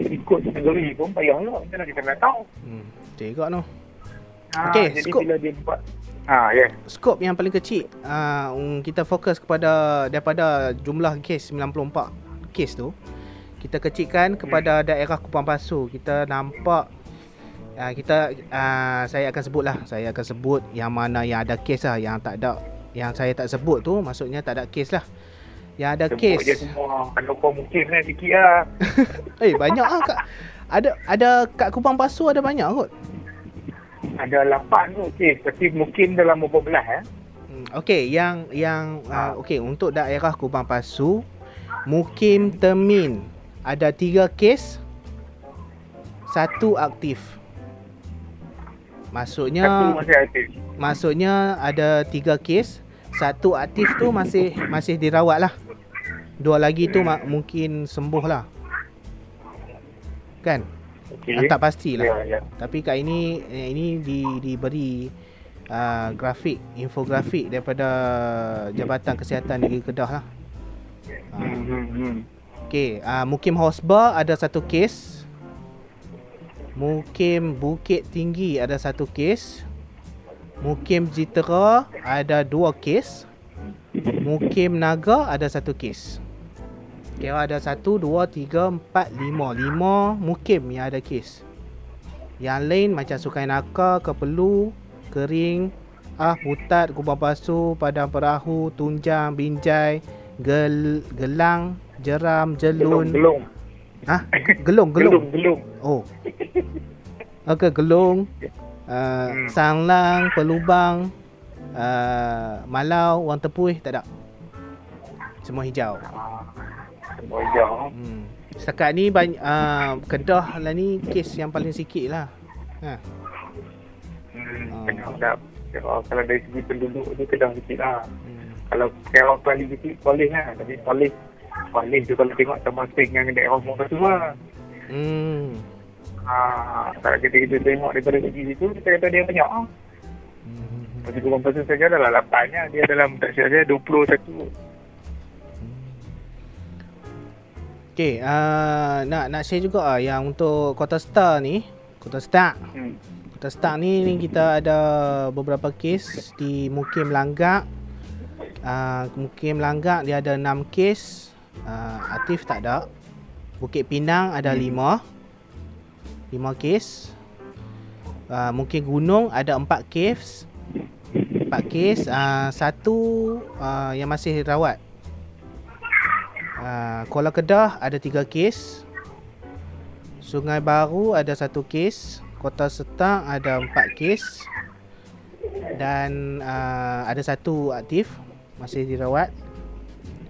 ikut negeri pun payah lah. Macam mana kita nak tahu. hmm. Tengok tu. Ha, Okey, jadi skop. bila dia buat. Ha, yes. Skop yang paling kecil, ah, um, kita fokus kepada daripada jumlah kes 94 kes tu. Kita kecilkan kepada daerah Kupang Pasu. Kita nampak uh, kita uh, saya akan sebutlah saya akan sebut yang mana yang ada kes lah yang tak ada yang saya tak sebut tu maksudnya tak ada kes lah yang ada Sebut kes je semua. Kau mungkin kan sikit lah. eh banyak lah kat ada ada kat Kupang Pasu ada banyak kot Ada lapan tu kes. Tapi mungkin dalam berapa belas eh. Hmm, Okey, yang yang uh, okey untuk daerah Kupang Pasu, Mukim Termin ada tiga kes, satu aktif. Satu Maksudnya masih aktif. maksudnya ada tiga kes, satu aktif tu masih masih dirawat lah. Dua lagi tu mungkin sembuh lah. Kan? Okay. Tak pastilah. Ya, ya. Tapi kat ini eh, ini di diberi uh, grafik infografik daripada Jabatan Kesihatan Negeri Kedah lah. Uh. Okey, uh, Mukim Hosba ada satu kes. Mukim Bukit Tinggi ada satu kes. Mukim Jitera ada dua kes. Mukim Naga ada satu kes. Kira ada satu, dua, tiga, empat, lima. Lima mukim yang ada kes. Yang lain macam Sukai Naka, Kepelu, Kering, Ah, Putat, Kubang Pasu, Padang Perahu, Tunjang, Binjai, Gel, Gelang, Jeram, Jelun. Gelung. Ah, Gelung, Gelung. Gelung. Oh. Okey, Gelung. Uh, Hmm. Sanglang, Pelubang, uh, Malau, Wang Tepuih tak ada. Semua hijau. Ah, hijau. Hmm. Setakat ni banyak uh, Kedah lah ni kes yang paling sikit lah. Ha. Hmm, Ah. tak. Kalau, kalau dari segi penduduk tu kedah sikit lah. Hmm. Kalau kalau Kuala sikit, Soleh lah. Tapi Soleh, Soleh tu kalau tengok sama sing dengan daerah semua tu lah. Hmm. Ah, kalau kita, kita tengok daripada segi situ, kita kata dia banyak lah. Hmm. Macam kurang pasal saja adalah 8 nya. Dia dalam tak silap saya 21. Okey, uh, nak nak share juga ah yang untuk Kota Star ni, Kota Star. Hmm. Kota Stark ni, ni kita ada beberapa kes di Mukim Langgak. Uh, Mukim Langgak dia ada 6 kes. Uh, Atif tak ada. Bukit Pinang ada 5. 5 kes. Uh, Mungkin Gunung ada 4 kes. 4 kes. Uh, satu uh, yang masih rawat. Uh, Kuala Kedah ada 3 kes. Sungai Baru ada satu kes, Kota Setak ada empat kes dan uh, ada satu aktif masih dirawat.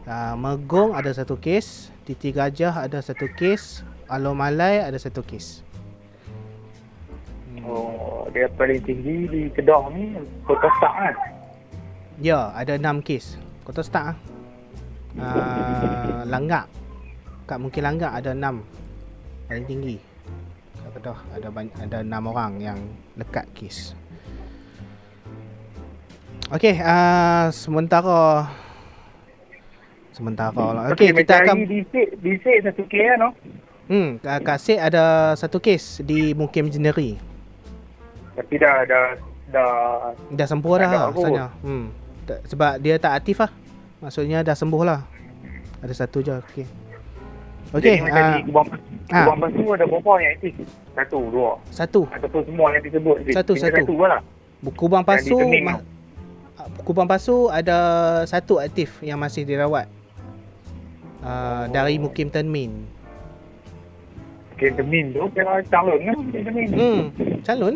Uh, Megong ada satu kes, Titi Gajah ada satu kes, Alor Malai ada satu kes. Oh, dia paling tinggi di Kedah ni Kota Stark kan? Ya, ada enam kes. Kota Setak ah. Uh, Langgak. Kat mungkin Langgak ada enam paling tinggi kat Kedah ada banyak, ada enam orang yang lekat kes. Okey, uh, sementara sementara lah. Okey, kita akan Disik, disik satu kes kan no? hmm Sik ada satu kes di Mukim Jeneri. Tapi dah, dah, dah Dah sembuh dah lah rasanya. Hmm. Sebab dia tak aktif lah. Maksudnya dah sembuh lah. Ada satu je. Okey. Okey, Jadi macam ah, di Kubang, ah. Kubang Pasu ada berapa yang aktif? Satu, dua. satu. Ataupun semua yang disebut. Satu, Tinggal satu. Satu lah. Kubang Pasu ma- ah, Kubang Pasu ada satu aktif yang masih dirawat. Uh, dari Mukim Tenmin. Mungkin Temin tu kira calon kan Temin. Hmm, calon.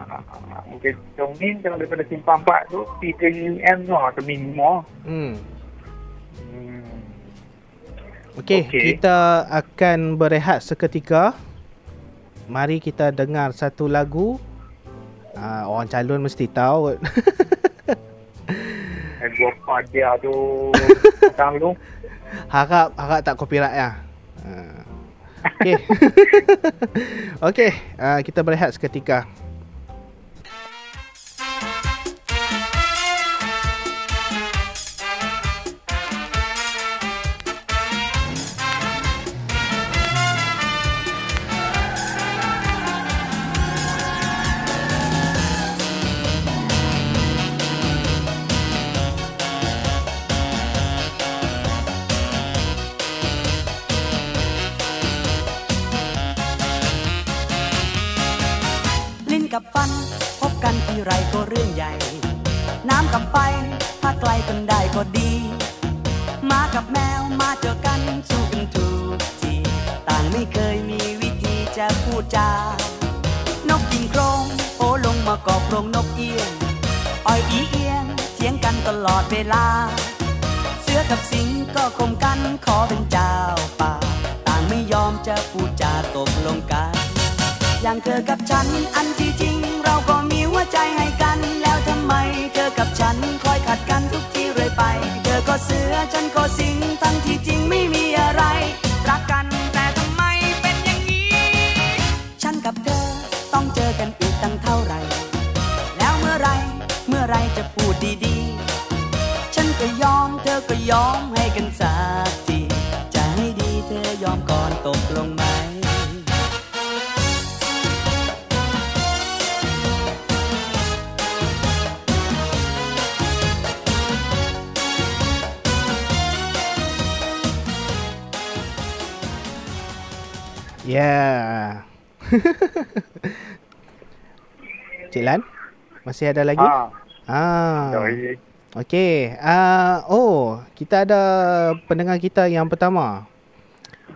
Ah, Mungkin Temin kalau daripada simpang 4 tu pergi ke UM tu ah, Temin semua. Hmm. Okey, Okey. kita akan berehat seketika. Mari kita dengar satu lagu. Uh, orang calon mesti tahu. Eh, gua pada tu datang lu. harap harap tak copyright ya. Uh. Okey. Okey, uh, kita berehat seketika. จา นกกินโครงโอลงมากอบโครงนกเอียงอ้อยอีเอียงเถียงกันตลอดเวลา เสือกับสิงก็คมกันขอเป็นเจ้าป่า ต่างไม่ยอมจะพูดจาตกลงกัน อย่างเธอกับฉันอันที่จริง เราก็มีหัวใจให้กัน แล้วทำไม เธอกับฉันคอยขัดกันทุกทีเรื่อยไป เธอก็เสือฉันก็สิง Yeah. Cik Lan, masih ada lagi? Ah, Ah. sorry. Okey. Ah, oh, kita ada pendengar kita yang pertama.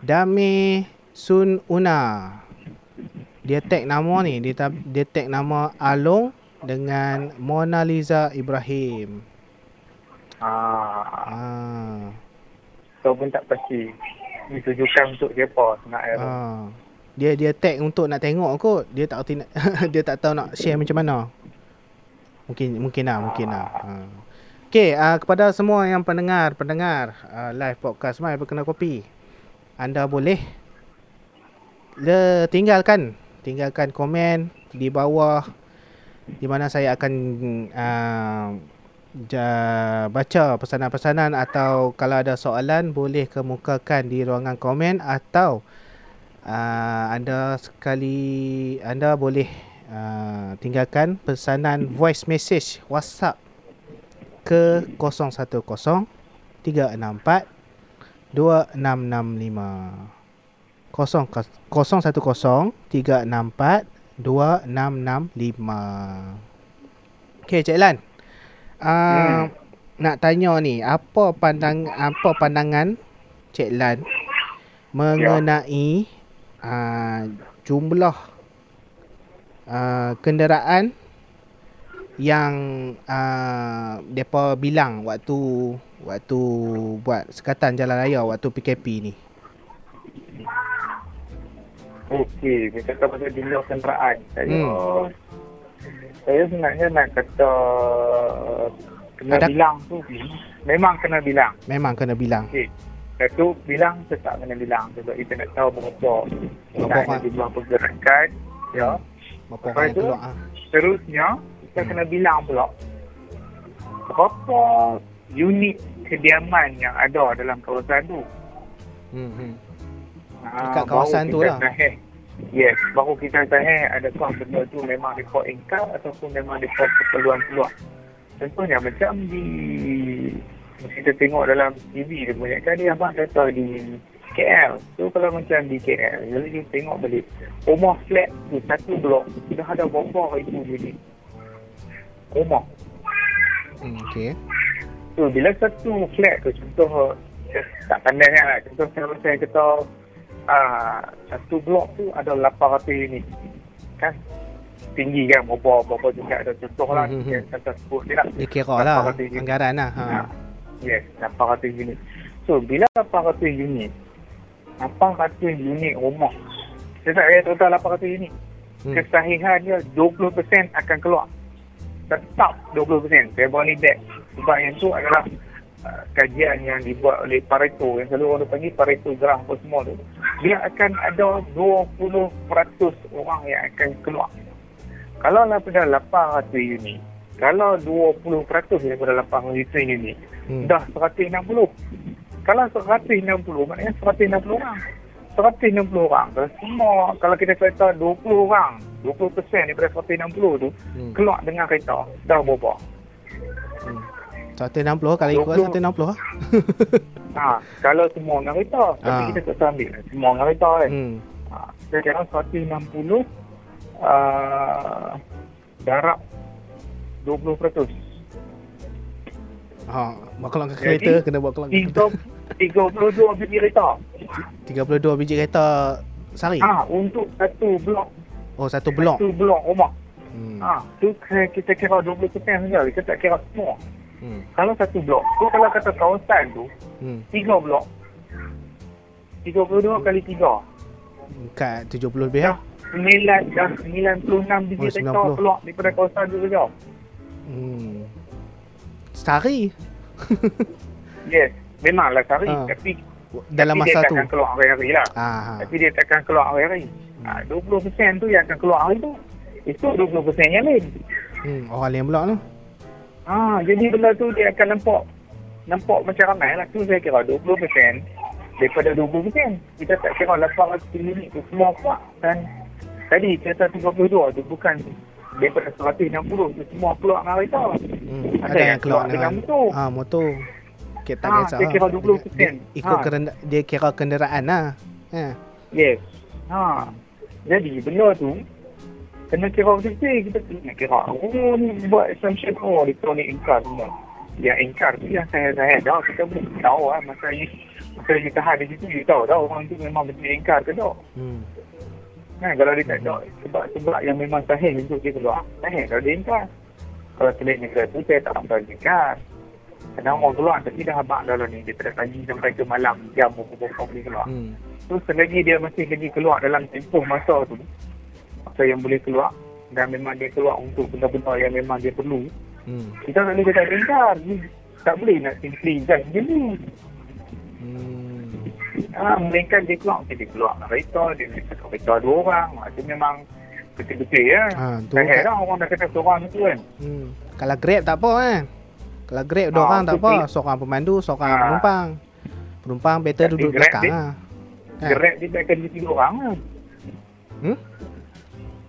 Dami Sun Una. Dia tag nama ni, dia dia tag nama Along dengan Mona Lisa Ibrahim. Ah, Ah. so pun tak pasti. Ini tujukan untuk siapa air. Ah. Dia dia tag untuk nak tengok kot. Dia tak nak, dia tak tahu nak share macam mana. Mungkin mungkin lah, mungkin lah. Ha. Okey, uh, kepada semua yang pendengar, pendengar uh, live podcast My Berkena Kopi. Anda boleh le tinggalkan tinggalkan komen di bawah di mana saya akan uh, baca pesanan-pesanan atau kalau ada soalan boleh kemukakan di ruangan komen atau uh, anda sekali anda boleh uh, tinggalkan pesanan voice message WhatsApp ke 010 364 2665 010 364 2665 Okay Cik Lan uh, hmm. Nak tanya ni Apa pandang apa pandangan Cik Lan Mengenai ya. uh, Jumlah uh, Kenderaan Yang uh, Mereka bilang waktu Waktu buat sekatan jalan raya Waktu PKP ni Okey, kita kata pasal jumlah kenderaan. Saya, hmm. Saya sebenarnya nak kata kena Ada... bilang tu memang kena bilang. Memang kena bilang. Okey. Satu bilang tetap kena bilang sebab kita nak tahu berapa berapa jumlah pergerakan ya. Berapa orang yang keluar ah. Terusnya kita hmm. kena bilang pula berapa unit kediaman yang ada dalam kawasan tu. Hmm. hmm. Dekat kawasan tu lah. Yes, baru kita tahan adakah benda tu memang mereka ingkar ataupun memang mereka keperluan-perluan. Contohnya macam di kita tengok dalam TV dia banyak kan dia abang kata di KL. So kalau macam di KL, jadi kita tengok balik rumah flat tu satu blok sudah ada berapa ribu unit. Rumah. Hmm, okay. So bila satu flat tu contoh tak pandai lah. Contoh kalau saya kata uh, satu blok tu ada 800 unit kan? Tinggi kan berapa berapa juga ada contoh lah hmm, hmm, kata sebut dia lah. Dia kira lah anggaran lah ha. ha. yes 800 unit so bila 800 unit 800 unit rumah saya tak kaya total 800 unit hmm. kesahihan dia 20% akan keluar. Tetap 20% saya ni back. Sebab yang tu adalah uh, kajian yang dibuat oleh Pareto yang selalu orang panggil Pareto Graph apa semua tu dia akan ada 20% orang yang akan keluar. Kalau daripada 800 unit, kalau 20% daripada 800 unit, hmm. dah 160. Kalau 160, maknanya 160 orang. 160 orang. Kalau semua, kalau kita kereta 20 orang, 20% daripada 160 tu, hmm. keluar dengan kereta, dah berapa? Hmm. 160 kali ikut 160 lah. ha, kalau semua dengan kereta, ha. tapi kita tak ambil semua dengan kereta kan. Hmm. Ha, saya kira 160 uh, darab 20%. Ha, bakal ke kereta Jadi, kena buat kelang. 32 biji kereta. 32 biji kereta sehari. Ha, untuk satu blok. Oh, satu blok. Satu blok rumah. Hmm. Ha, tu kita kira 20% saja. Kita tak kira semua. Hmm. Kalau satu blok, tu kalau kata kawasan tu, hmm. tiga blok. 32 kali tiga. Kat 70 lebih lah. Sembilan dah 96 biji oh, rektor keluar daripada kawasan tu saja. Hmm. Sehari? yes, memanglah sehari. Ha. Tapi dalam tapi masa dia tu. Dia keluar hari-hari lah. Aha. Tapi dia takkan keluar hari-hari. Ha, 20% tu yang akan keluar hari tu. Itu 20% yang lain. Hmm, orang lain pula tu. Ha, jadi benda tu dia akan nampak nampak macam ramai lah. Tu saya kira 20% daripada 20%. Kita tak kira 800 minit tu semua kuat. Dan tadi cerita 32 tu bukan daripada 160 tu semua keluar dengan kereta. Hmm, ada, ada yang keluar, dengan, dengan motor. Ha, motor. Okay, tak ha, saya kira 20%. Dia, ikut ha. kerenda, dia kira kenderaan lah. Ha. Yes. Ha. Jadi benda tu kena kira betul-betul kita kena kira oh ni buat assumption oh dia ni ingkar semua. Yang ingkar tu yang saya saya dah kita boleh tahu lah masa ni. Masa ni tahan di situ kita tahu dah orang tu memang betul ingkar ke tak. Hmm. Kan, kalau dia tak ada sebab sebab yang memang sahih untuk dia keluar sahih. Kalau dia ingkar kalau selit negara tu saya tak nampak ingkar. Kadang orang keluar tapi dah habak dalam ni. Dia tak pagi sampai ke malam jam berapa-berapa boleh keluar. Hmm. tu selagi dia masih lagi keluar dalam tempoh masa tu masa yang boleh keluar dan memang dia keluar untuk benda-benda yang memang dia perlu hmm. kita tak boleh kata ingkar tak boleh nak simply just je ni hmm. ha, mereka dia keluar dia keluar kereta dia nak kereta dua orang itu memang betul-betul ya ha, tak kan. lah orang dah kata seorang tu kan hmm. kalau grab tak apa kan kalau grab dua ha, orang tak apa seorang pemandu seorang ha. penumpang penumpang better duduk belakang ha. Grab dia tak akan jadi tiga orang lah.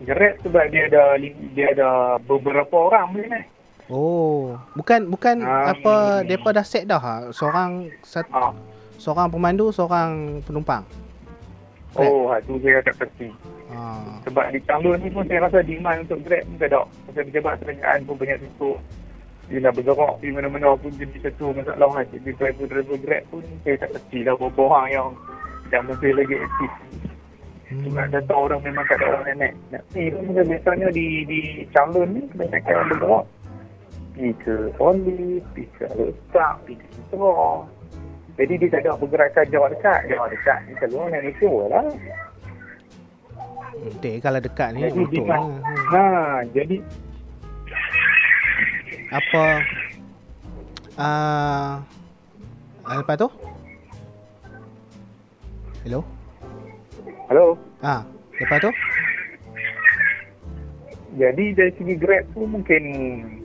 Grab sebab dia ada dia ada beberapa orang boleh naik. Oh, bukan bukan Ah. apa depa dah set dah ha? seorang sat, Ah. seorang pemandu, seorang penumpang. Grab. Oh, ha, tu saya tak pasti. Ah. Sebab di Changlun ni pun saya rasa demand untuk Grab pun tak ada. Pasal pejabat kerajaan pun banyak tutup. Dia nak bergerak di mana-mana pun jadi satu masalah kan. Jadi driver-driver Grab pun saya tak pasti lah berapa orang yang yang masih lagi aktif. Sebab Hmm. data orang memang orang yang naik. Nak pergi pun macam biasanya di di Changlun ni kebanyakan orang bergerak. Pergi ke Olive, pergi ke Letak, pergi ke Sentera. Jadi dia tak ada pergerakan jauh dekat. Jauh dekat ni keluar Malaysia lah. Dek kalau dekat ni Jadi untuk hmm. Ha, jadi apa uh, lepas tu? Hello? Hello. Ah, lepas tu? Jadi dari segi Grab tu mungkin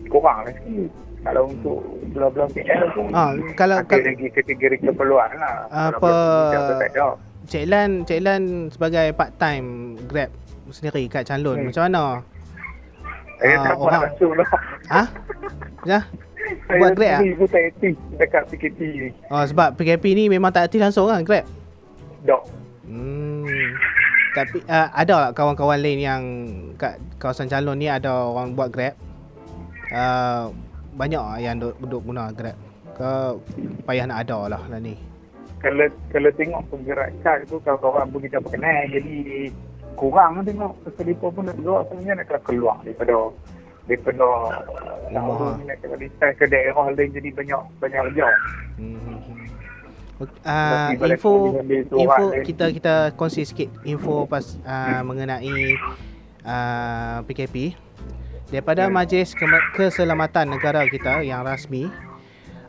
kurang lah sikit. Kalau untuk belah-belah KL tu Ah, kalau- ada kalau- lagi kategori keperluan lah. Apa- tak. Cik Lan, Cik Lan sebagai part time Grab sendiri kat Chanlun. Hmm. Macam mana? Saya Ah, tak buat orang- langsung lah. Ha? Ya? Saya buat Grab sendiri pun tak aktif dekat PKP ni. Oh sebab PKP ni memang tak aktif langsung kan Grab. Dok. Hmm. Tapi uh, ada tak kawan-kawan lain yang kat kawasan Calon ni ada orang buat Grab? Uh, banyak yang duk, duk guna Grab? Ke payah nak ada lah lah ni. Kalau kalau tengok pergerakan tu kawan-kawan pun kita kenal jadi kurang lah tengok Pasal pun nak bergerak sebenarnya nak kena keluar daripada daripada Rumah. uh, nak kena ke daerah lain jadi banyak banyak jauh. Hmm. Uh, info info kita kita kongsi sikit info pas uh, mengenai uh, PKP daripada Hmm. Majlis Keselamatan Negara kita yang rasmi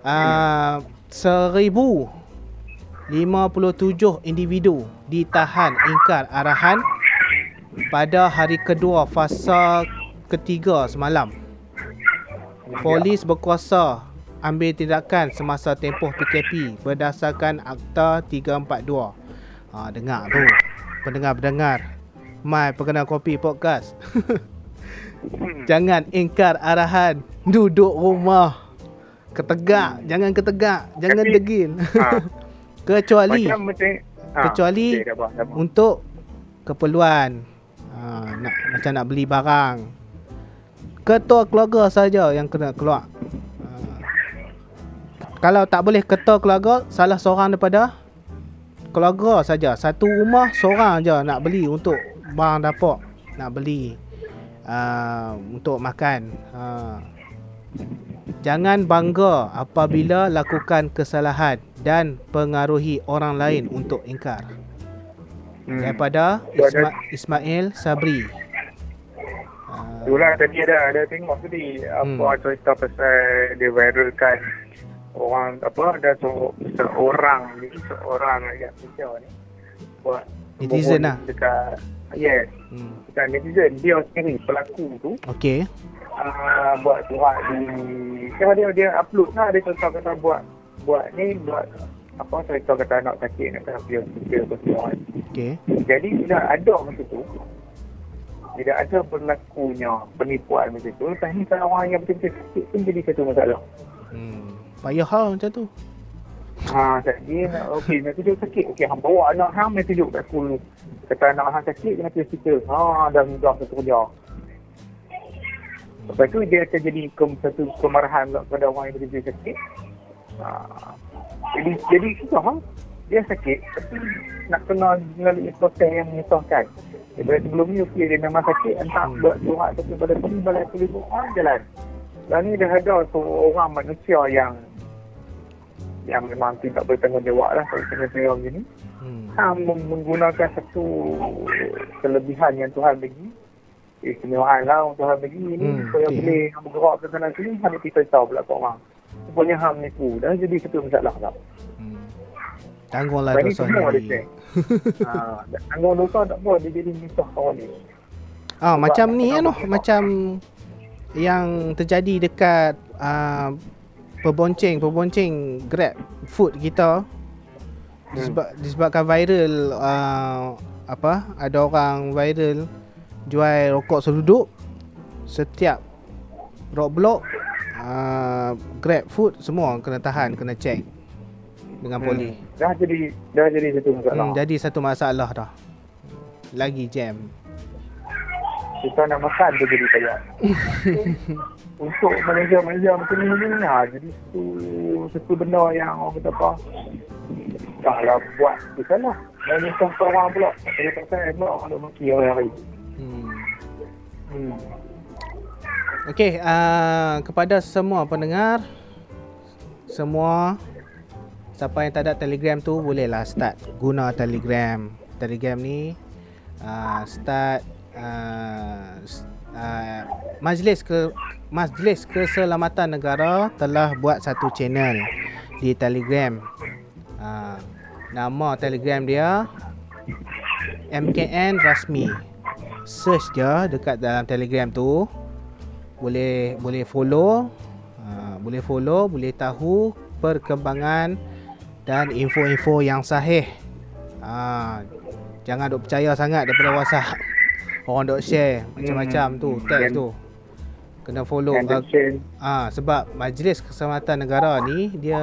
uh, seribu 57 individu ditahan ingkar arahan pada hari kedua fasa ketiga semalam. Polis berkuasa ambil tindakan semasa tempoh PKP berdasarkan Akta 342. Ha, dengar tu. Pendengar-pendengar. Mai pengenal kopi podcast. Jangan ingkar arahan. Duduk rumah. Ketegak. Jangan ketegak. Jangan Tapi- degil. Ha. Kecuali Macam macam ha. Kecuali- okay, dah faham, dah faham. untuk keperluan ha, nak macam nak beli barang ketua keluarga saja yang kena keluar. Kalau tak boleh ketua keluarga salah seorang daripada keluarga saja satu rumah seorang je nak beli untuk barang dapur nak beli uh, untuk makan ha. Jangan bangga apabila lakukan kesalahan dan pengaruhi orang lain untuk ingkar. Hmm. Daripada Isma- Ismail Sabri. Ah, Itulah tadi ada ada tengok tadi Hmm. apa cerita pasal dia viralkan orang apa ada seorang ni seorang rakyat Malaysia ni buat Netizen lah. dekat yes hmm. bukan netizen dia sendiri pelaku tu Okey. uh, buat surat di dia dia dia upload lah dia contoh kata buat buat ni buat apa cerita kata anak sakit nak kena apa semua kan. Okey. Jadi tidak ada macam tu. Tidak ada berlakunya penipuan macam tu. Lepas ni kalau orang yang betul-betul sakit pun jadi satu masalah. Hmm. Payah hal macam tu. Ha, nak, okey, nak tunjuk sakit. Okey, hang bawa anak hang, main tunjuk kat sekolah. Kata anak hang sakit, kena pergi hospital. Ha, dah mudah satu kerja. Lepas tu dia akan jadi ke, satu kemarahan pula kepada orang yang betul-betul sakit. Ha, jadi, jadi susah ha? Dia sakit, tapi nak kena melalui proses yang menyusahkan. Daripada sebelum ni, okey, dia memang sakit, entah Hmm. buat surat tu kepada polis, balai polis, oh, jalan. Dan ni dah ada seorang manusia yang yang memang tidak bertanggungjawab lah kalau kena saya macam ni. Hmm. Ha, menggunakan satu kelebihan yang Tuhan bagi. Istimewaan lah yang Tuhan bagi ni. Hmm, supaya okey. boleh hang bergerak ke sana sini, hang kita tahu pula kat orang. Rupanya hang menipu. Dah jadi satu masalah lah. Hmm. Ni dosa ni. ha, tanggung dosa tak apa, dia jadi misah kawan ni. Ah macam ni kan tahu noh, macam yang terjadi dekat uh, pebonceng-pebonceng Grab food kita Hmm. disebab disebabkan viral uh, apa ada orang viral jual rokok seduduk setiap rock block uh, grab food semua kena tahan kena check dengan poli Hmm. Dah jadi dah jadi satu masalah. hmm, jadi satu masalah dah lagi jam Kita nak makan tu jadi payah. Untuk Malaysia-Malaysia macam ni ha, jadi satu satu benda yang orang kata apa kalau buat tu salah. Dan kan orang pula. Dia kata pula orang nak maki orang hari. hmm. Hmm. Okey, uh, kepada semua pendengar semua siapa yang tak ada Telegram tu bolehlah start guna Telegram. Telegram ni uh, start uh, uh, Majlis ke Majlis Keselamatan Negara telah buat satu channel di Telegram. Uh, nama Telegram dia MKN Rasmi. Search je dekat dalam Telegram tu. Boleh boleh follow. Uh, boleh follow boleh tahu perkembangan dan info-info yang sahih. Uh, jangan duk percaya sangat daripada WhatsApp. Orang duk share macam-macam tu teks tu kena follow Ah sebab Majlis Keselamatan Negara ni dia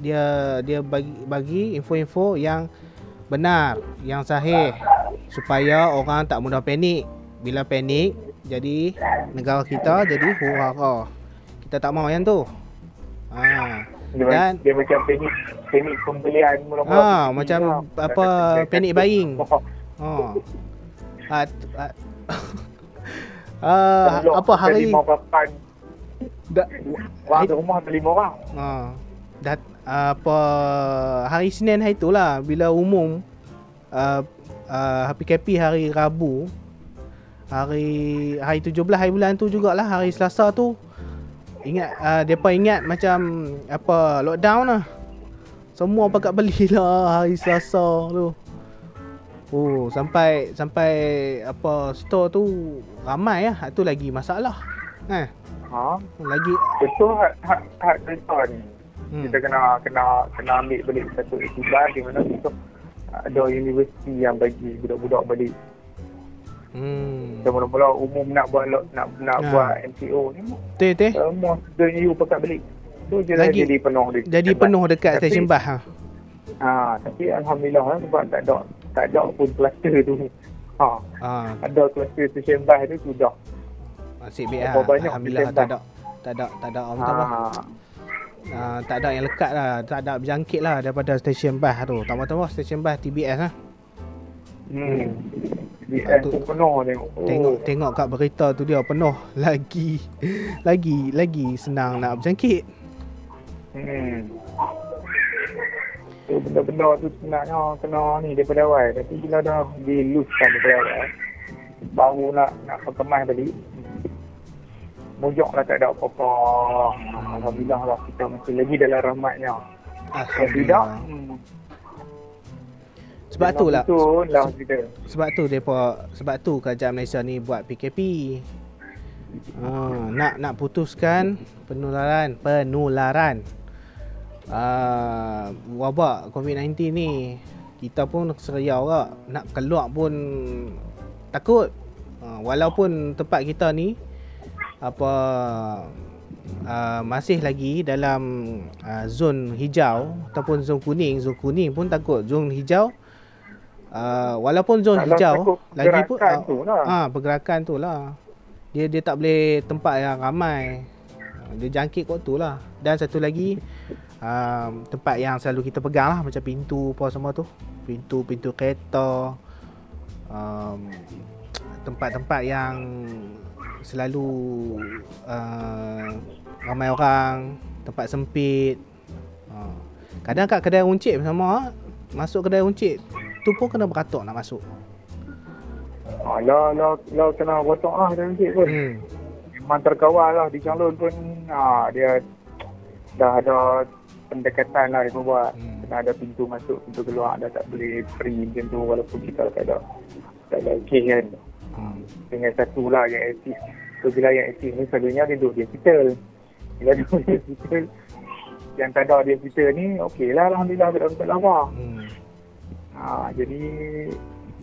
dia dia bagi bagi info-info yang benar, yang sahih supaya orang tak mudah panik. Bila panik jadi negara kita jadi hura Kita tak mahu yang tu. Ah dia, Dan- dia macam panik panik pembelian mula-mula. Ah, Panik macam apa, panic buying. Oh, oh. Ah, t- ah, ah, Blok apa hari Lima papan. da, Orang tu rumah ada lima orang. Ha. Dat apa hari Senin hari tu lah bila umum uh, uh, PKP hari Rabu hari hari 17 hari bulan tu jugalah hari Selasa tu ingat uh, depa ingat macam apa lockdown lah semua pakat beli lah hari Selasa tu Oh sampai sampai apa store tu ramai lah tu lagi masalah eh Ha? lagi Betul hak hak hak cerita ni. hmm. Kita kena kena kena ambil balik satu iktibar di mana kita ada universiti yang bagi budak-budak balik. hmm. Dan mula-mula umum nak buat nak nak Ha. buat MCO ni Teh teh semua student you pakat balik. Tu je lah Lagi- jadi penuh dia. jadi penuh dekat stesen bas ha. Ha, tapi alhamdulillah lah sebab tak ada tak ada pun kluster tu. Ha, Ah, ada kluster stesen bas tu sudah. nasib baik Berapa ah. banyak Alhamdulillah tak ada tak ada tak ada orang apa. Ha. Ah, tak ada yang lekat lah, tak ada berjangkit lah daripada stesen bas tu. Tambah-tambah stesen bas TBS lah. Hmm. Di Ah, tu- tu penuh tengok. Oh. Tengok tengok kat berita tu dia penuh lagi lagi lagi senang nak berjangkit. Hmm. Tu benda-benda tu sebenarnya kena ni daripada awal. Tapi bila dah diluskan daripada awal, baru nak nak perkemas balik. Mojok lah tak ada apa-apa. Alhamdulillah lah kita masih lagi dalam rahmatnya. Kalau tidak, Alhamdulillah. hmm, Sebab tu lah. Itu lah kita. Sebab tu depa sebab tu kerajaan Malaysia ni buat PKP. Ha, nak nak putuskan penularan penularan uh, wabak COVID-19 ni. Kita pun seriau kak nak keluar pun takut. Uh, walaupun tempat kita ni apa uh, masih lagi dalam uh, zon hijau ataupun zon kuning, zon kuning pun takut. Zon hijau uh, walaupun zon Kalau hijau lagi pun pergerakan tu lah. ah pergerakan tu lah. Dia dia tak boleh tempat yang ramai. Ah, Dia jangkit kot tu lah. Dan satu lagi um, tempat yang selalu kita pegang lah macam pintu apa semua tu. Pintu-pintu kereta. Um, tempat-tempat yang selalu uh, ramai orang, tempat sempit. Uh, kadang kat kedai runcit sama masuk kedai runcit tu pun kena beratur nak masuk. Ha, lah, lah, lah kena rotok lah dan sikit pun. Hmm. Memang terkawal lah di calon pun ha, dia dah ada pendekatan lah dia pun buat. Hmm. Kena ada pintu masuk, pintu keluar. Dah tak boleh free macam tu walaupun kita tak ada tak ada kes kan. Hmm. Dengan satu lah yang aktif. So bila yang aktif ni selalunya dia duduk di hospital. Bila duduk di hospital yang tak ada di hospital ni okey lah Alhamdulillah tak ada lama. Hmm. Ha, jadi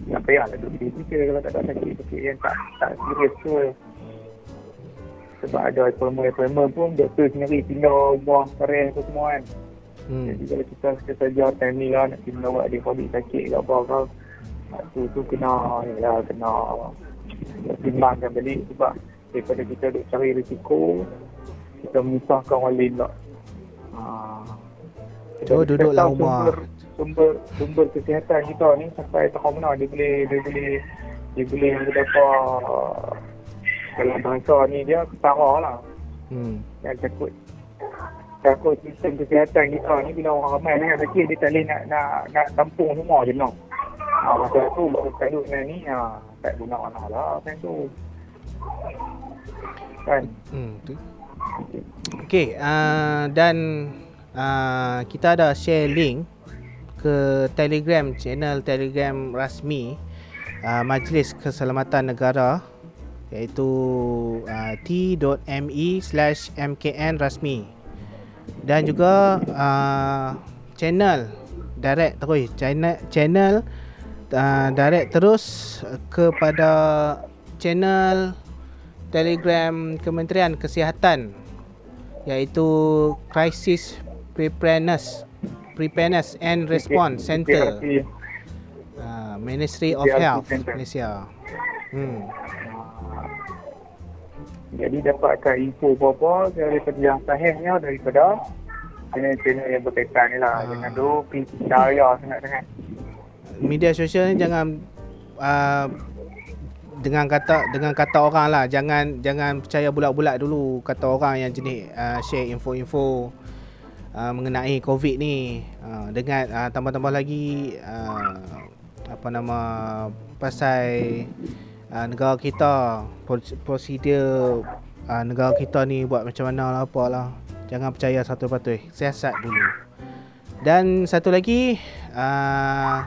tak payahlah duduk di kita kalau tak ada sakit-sakit yang tak tak serius tu sebab ada appointment-appointment pun doktor sendiri pindah buang stres tu semua kan Hmm. jadi kalau kita kita saja time ni lah nak pergi melawat dia COVID sakit ke apa ke tu tu kena ya kena timbangkan balik sebab daripada kita duk cari risiko kita menyusahkan orang lain lah. Ha. So, Kita duduklah rumah. Sumber, sumber sumber kesihatan kita ni sampai tahun mana dia boleh dia boleh dia boleh dapat kalau bahasa ni dia ketara lah Hmm. yang takut takut sistem kesihatan kita ni bila orang ramai dengan sakit dia tak boleh nak nak nak tampung semua je nak. Ha, masa tu baru kalut dengan ni ha, tak guna mana lah macam tu. Kan? Hmm. tu. Okey, uh, dan uh, kita ada share link ke Telegram channel Telegram rasmi uh, Majlis Keselamatan Negara iaitu uh, t.me/mkn rasmi dan juga uh, channel direct terus channel channel uh, direct terus kepada channel Telegram Kementerian Kesihatan iaitu Crisis Preparedness Preparedness and Response Center uh, Ministry of Health. Malaysia. Hmm. Jadi dapatkan info apa-apa daripada yang sahihnya daripada channel-channel yang berkaitan ni lah. Ah. Jangan dulu pergi percaya sangat-sangat. Media sosial ni jangan uh, dengan kata dengan kata orang lah jangan jangan percaya bulat-bulat dulu kata orang yang jenis uh, share info-info uh, mengenai covid ni uh, dengan uh, tambah-tambah lagi uh, apa nama pasal uh, negara kita pros- prosedur uh, negara kita ni buat macam mana lah apa lah. Jangan percaya satu patut siasat dulu. Dan satu lagi uh,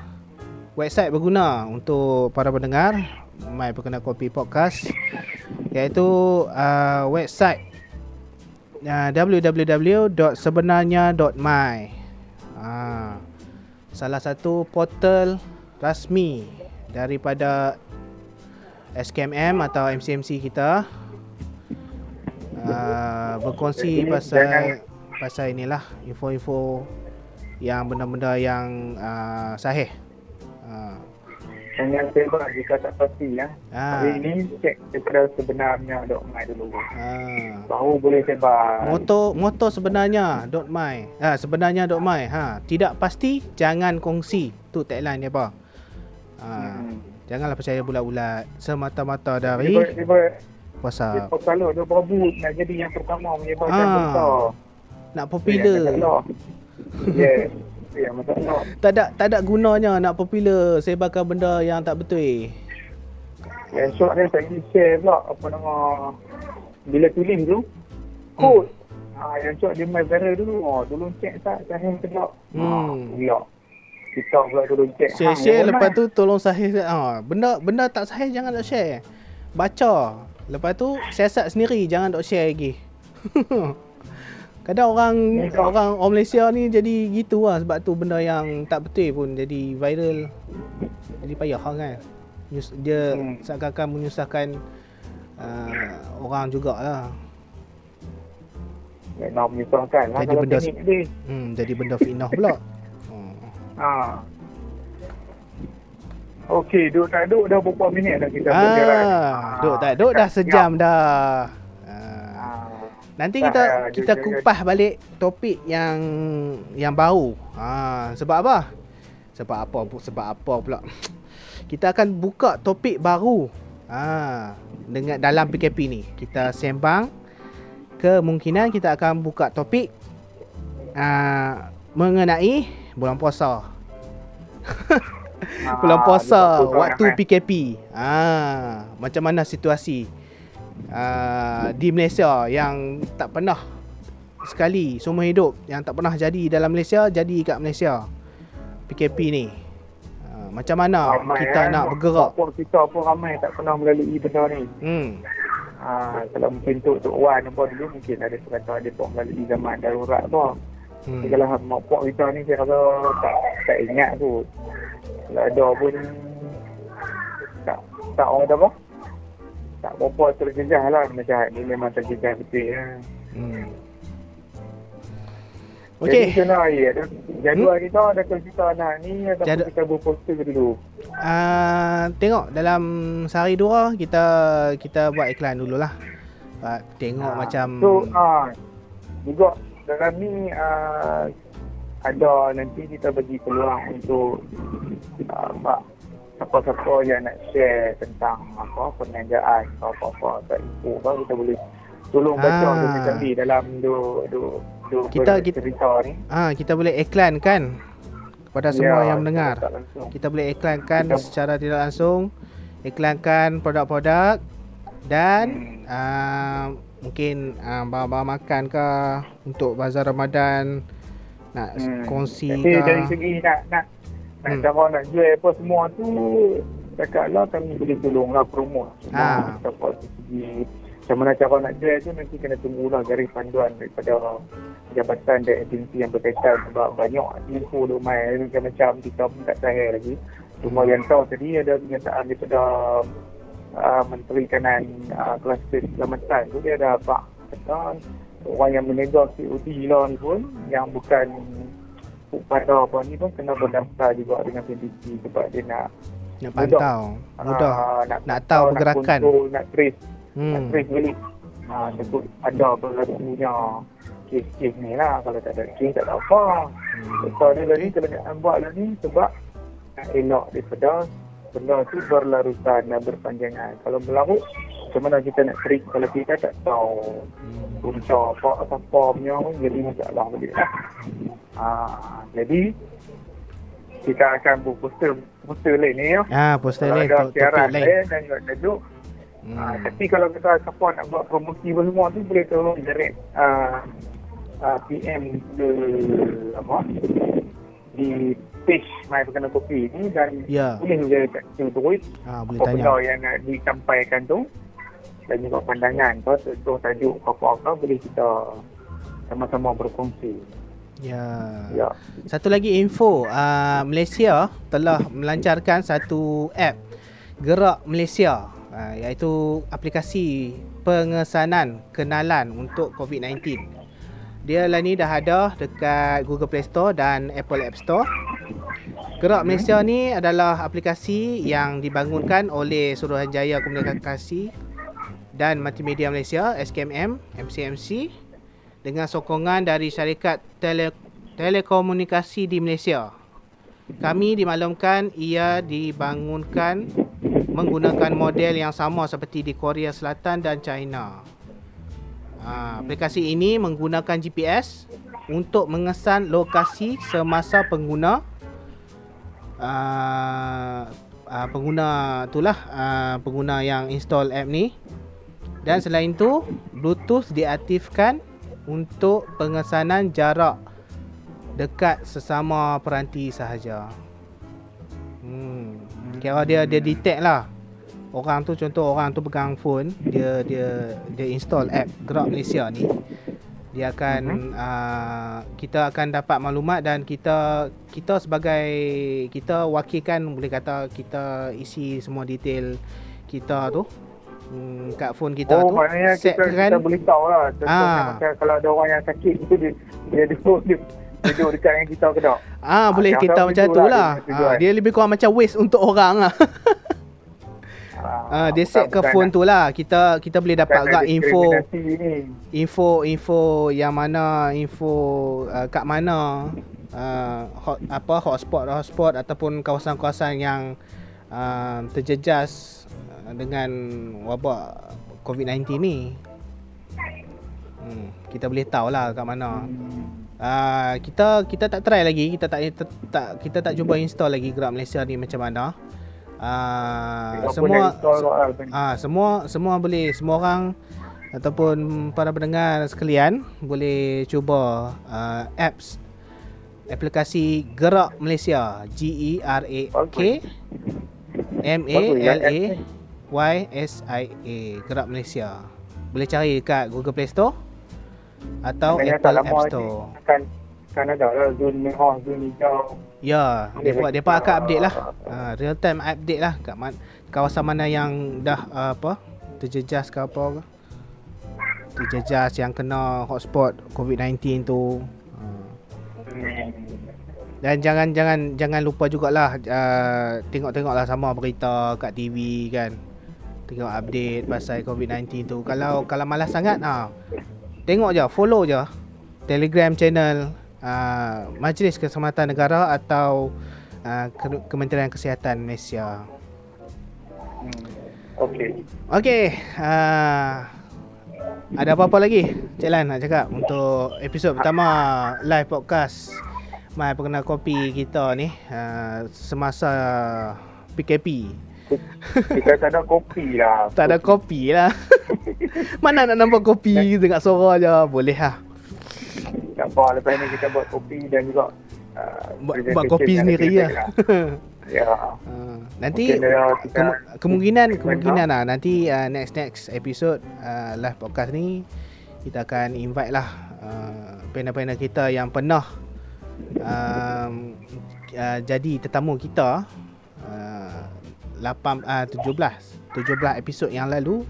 website berguna untuk para pendengar. My Perkena Kopi Podcast iaitu uh, website uh, www.sebenarnya.my uh, salah satu portal rasmi daripada SKMM atau MCMC kita uh, berkongsi Jadi, pasal jangan- pasal inilah info-info yang benda-benda yang uh, sahih. Uh, Jangan sebab jika tak pasti ya. Ah. Hari ini cek daripada sebenarnya dok mai dulu. uh, Baru boleh sebar. moto moto sebenarnya dot my. Ha sebenarnya dot my. Ha tidak pasti jangan kongsi. Tu tagline dia apa? Ha, Hmm. Janganlah percaya bulat-bulat semata-mata dari dia, dia WhatsApp. kalau dia berebut nak jadi yang pertama menyebabkan Ah, besar. Nak Itu popular. yang. Yes. Itu yang masalah. Tak ada tak ada gunanya nak popular sebarkan benda yang tak betul. Yang short ni saya pergi share pula apa nama bila tulis tu kod. Ha, yang short dia main viral dulu. Oh, dulu cek tak sahih ke tak? Hmm. Ha, pula. Kita pula dulu cek. Share-share yang lepas mana? tu tolong sahih. Ha, benda benda tak sahih jangan nak share. Baca. Lepas tu siasat sendiri jangan dok share lagi. Kadang orang Ya, orang orang Malaysia ni jadi gitu lah sebab tu benda yang tak betul pun jadi viral. Jadi payah lah kan. Nyus- Dia Hmm. seakan-akan menyusahkan uh, orang jugalah. Memang menyusahkan lah Jadi benda- dia. Hmm, jadi benda fitnah pula. Ha. Okey, duk tak duk dah berapa minit dah kita bergerak. Ah, duk tak duk dah sejam dah. Ah. Ha. Nanti Tak, kita ah, kita dia- kupas balik topik yang yang baru. Ha, sebab apa? Sebab apa? Sebab apa pula? Kita akan buka topik baru. Ha, dengan dalam PKP ni. Kita sembang kemungkinan kita akan buka topik uh, mengenai bulan puasa. Ah, Bulan puasa waktu ramai. PKP. Ah, macam mana situasi ah, di Malaysia yang tak pernah sekali seumur hidup yang tak pernah jadi dalam Malaysia jadi kat Malaysia. PKP ni. Ah, macam mana Ramai, kita eh. nak bergerak? Pokok kita pun ramai tak pernah melalui benda ni. Hmm. Ha, kalau mungkin Tok Tok Wan apa dulu mungkin ada perkataan dia pun melalui zaman darurat tu. Hmm. Hmm. Kalau mak pok kita ni saya rasa tak, tak ingat tu. Kalau ada pun tak orang kata apa? Tak berapa terjejah lah macam ni memang terjejah betul ya. Hmm. Jadi Okey. macam mana ya? Jadual kita ada kita nak ni ataupun Jadual- kita buat poster dulu. Uh, tengok dalam sehari dua kita kita buat iklan dululah. Uh, tengok Ah, macam So, ah, juga dalam ni ah, ada nanti kita bagi peluang untuk apa siapa-siapa yang nak share tentang apa perniagaan atau apa-apa atau info apa kita boleh tolong baca Ah. ah. tadi dalam du du du Kita- kita- cerita ni. ah kita boleh iklan kan kepada semua Ya, yang mendengar. tak. Kita boleh iklankan Kita- secara tidak langsung iklankan produk-produk dan Hmm. uh, mungkin uh, barang-barang makan ke untuk bazar Ramadan nak Hmm. kongsi Tapi dari ke. segi nak nak nak Hmm. cara nak jual apa semua tu cakaplah kami boleh tolonglah promote. Ah. Cuma dapat segi macam mana cara nak jual tu nanti kena tunggulah garis panduan daripada jabatan dan agensi yang berkaitan sebab banyak info duk main macam-macam kita pun tak sahih lagi. Cuma yang tahu tadi ada kenyataan daripada uh, Menteri Kanan uh, Kluster Keselamatan tu dia ada apa? Kata orang yang menegur COD lah ni pun yang bukan pada apa ni pun kena berdaftar juga dengan PDC sebab dia nak nak pantau mudah. ah, nak, nak tahu pantau, pergerakan. nak control, nak trace nak hmm. trace balik. Ha, sebut ada berlakunya kes-kes ni lah. Kalau tak ada kes tak ada apa. Hmm. so dia tadi kebanyakan buat lah ni sebab nak elak daripada benda tu berlarutan dan berpanjangan kalau berlarut macam mana kita nak treat kalau kita tak tahu punca apa apa punya pun jadi masalah balik lah. Ha, jadi kita akan buat poster poster lain ni ya. ah poster Kalau lain ada to- siaran lain dan juga tajuk. hmm. Ha, tapi kalau kita siapa nak buat promosi apa semua tu boleh tolong direct uh, uh, PM ke apa di page My Perkara Kopi ni dan ya boleh juga kat situ ah boleh apa tanya yang nak disampaikan tu dan juga pandangan tu contoh tajuk apa-apa boleh kita sama-sama berkongsi. ya Ya. Satu lagi info, uh, Malaysia telah melancarkan satu app Gerak Malaysia uh, iaitu aplikasi pengesanan kenalan untuk COVID-19. Dia lah ni dah ada dekat Google Play Store dan Apple App Store. Gerak Malaysia ni adalah aplikasi yang dibangunkan oleh Suruhanjaya Komunikasi dan Multimedia Malaysia SKMM MCMC dengan sokongan dari syarikat tele, telekomunikasi di Malaysia. Kami dimaklumkan ia dibangunkan menggunakan model yang sama seperti di Korea Selatan dan China. Ha, aplikasi ini menggunakan GPS untuk mengesan lokasi semasa pengguna uh, uh, pengguna itulah uh, pengguna yang install app ni dan selain tu Bluetooth diaktifkan untuk pengesanan jarak dekat sesama peranti sahaja. Hmm. Kira dia dia detect lah. Orang tu contoh orang tu pegang phone, dia dia dia install app Gerak Malaysia ni. Dia akan uh, kita akan dapat maklumat dan kita kita sebagai kita wakilkan boleh kata kita isi semua detail kita tu hmm, kat phone kita oh, tu maknanya kita, setkan kita boleh tahu lah. Contohnya Ah. macam kalau ada orang yang sakit tu dia, dia duduk, dia, dia duduk dekat dengan kita ke tak? Ah, boleh yang kita macam tu lah lah. dia. Ah, dia lebih kurang macam waste untuk orang lah. ah, dia set ke phone tu lah. Kita kita boleh dapat agak info Ni. info info yang mana info uh, kat mana uh, hot apa hotspot hotspot ataupun kawasan-kawasan yang uh, terjejas dengan wabak COVID-19 ni. Hmm, kita boleh tahu lah kat mana. Uh, kita kita tak try lagi, kita tak, tak, kita tak cuba install lagi Gerak Malaysia ni macam mana. Uh, boleh semua lah. Ah semua semua boleh semua orang ataupun para pendengar sekalian boleh cuba uh, apps aplikasi Gerak Malaysia G E R A K M A L A Y S I A Gerak Malaysia. Boleh cari dekat Google Play Store atau Apple App Store. Kan, kan ada lah zon merah, zon hijau. Ya, depa depa akan update lah. Ha, real time update lah kat man, kawasan mana yang dah uh, apa terjejas ke apa ke. Terjejas yang kena hotspot COVID-19 tu. Uh, dan jangan jangan jangan lupa jugalah uh, tengok-tengoklah sama berita kat TV kan. Tengok update pasal COVID-19 tu. Kalau kalau malas sangat ah tengok je follow je Telegram channel uh, Majlis Keselamatan Negara atau uh, Ke- Kementerian Kesihatan Malaysia. Hmm. Okey. Okey, uh, ada apa-apa lagi Cik Lan nak cakap untuk episod pertama live podcast My Pengenal Kopi kita ni uh, semasa PKP. Kita tak ada kopi lah. Tak ada kopi lah. Mana nak nampak kopi dengar suara je. Boleh lah. Apa, lepas ni kita buat kopi dan juga uh, Buat, buat kopi sendiri lah. Ya. Uh, nanti Kem- kemungkinan kemungkinan lah nanti uh, next next episode uh, live podcast ni kita akan invite lah uh, panel-panel kita yang pernah um, uh, jadi tetamu kita uh, 8 uh, 17 17 episod yang lalu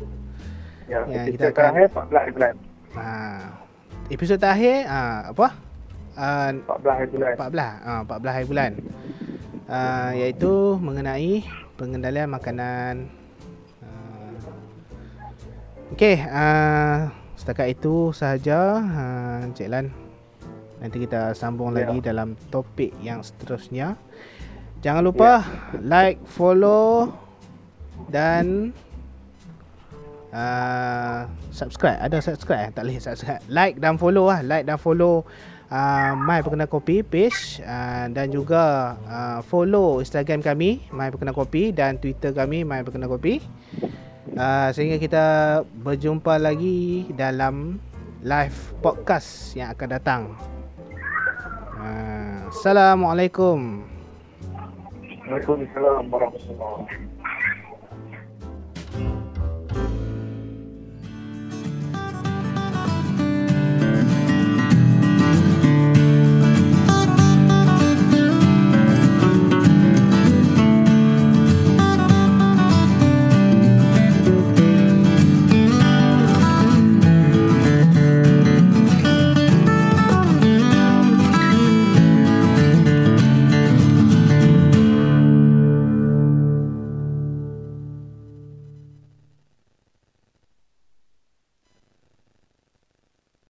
Ya, yang kita, kita akan- terakhir 14 bulan. uh, episod terakhir uh, apa? Uh, 14 bulan. 14 uh, 14 hari bulan. Uh, iaitu mengenai pengendalian makanan. Uh, okey uh, setakat itu sahaja. Uh, Cik Lan nanti kita sambung Ya. lagi dalam topik yang seterusnya. Jangan lupa like follow dan uh, subscribe. Ada subscribe? Eh? tak boleh subscribe. Like dan follow lah like dan follow uh, My Perkenal Kopi page uh, dan juga uh, follow Instagram kami My Perkenal Kopi dan Twitter kami My Perkenal Kopi. Uh, sehingga kita berjumpa lagi dalam live podcast yang akan datang. Uh, Assalamualaikum. Waalaikumsalam warahmatullahi wabarakatuh.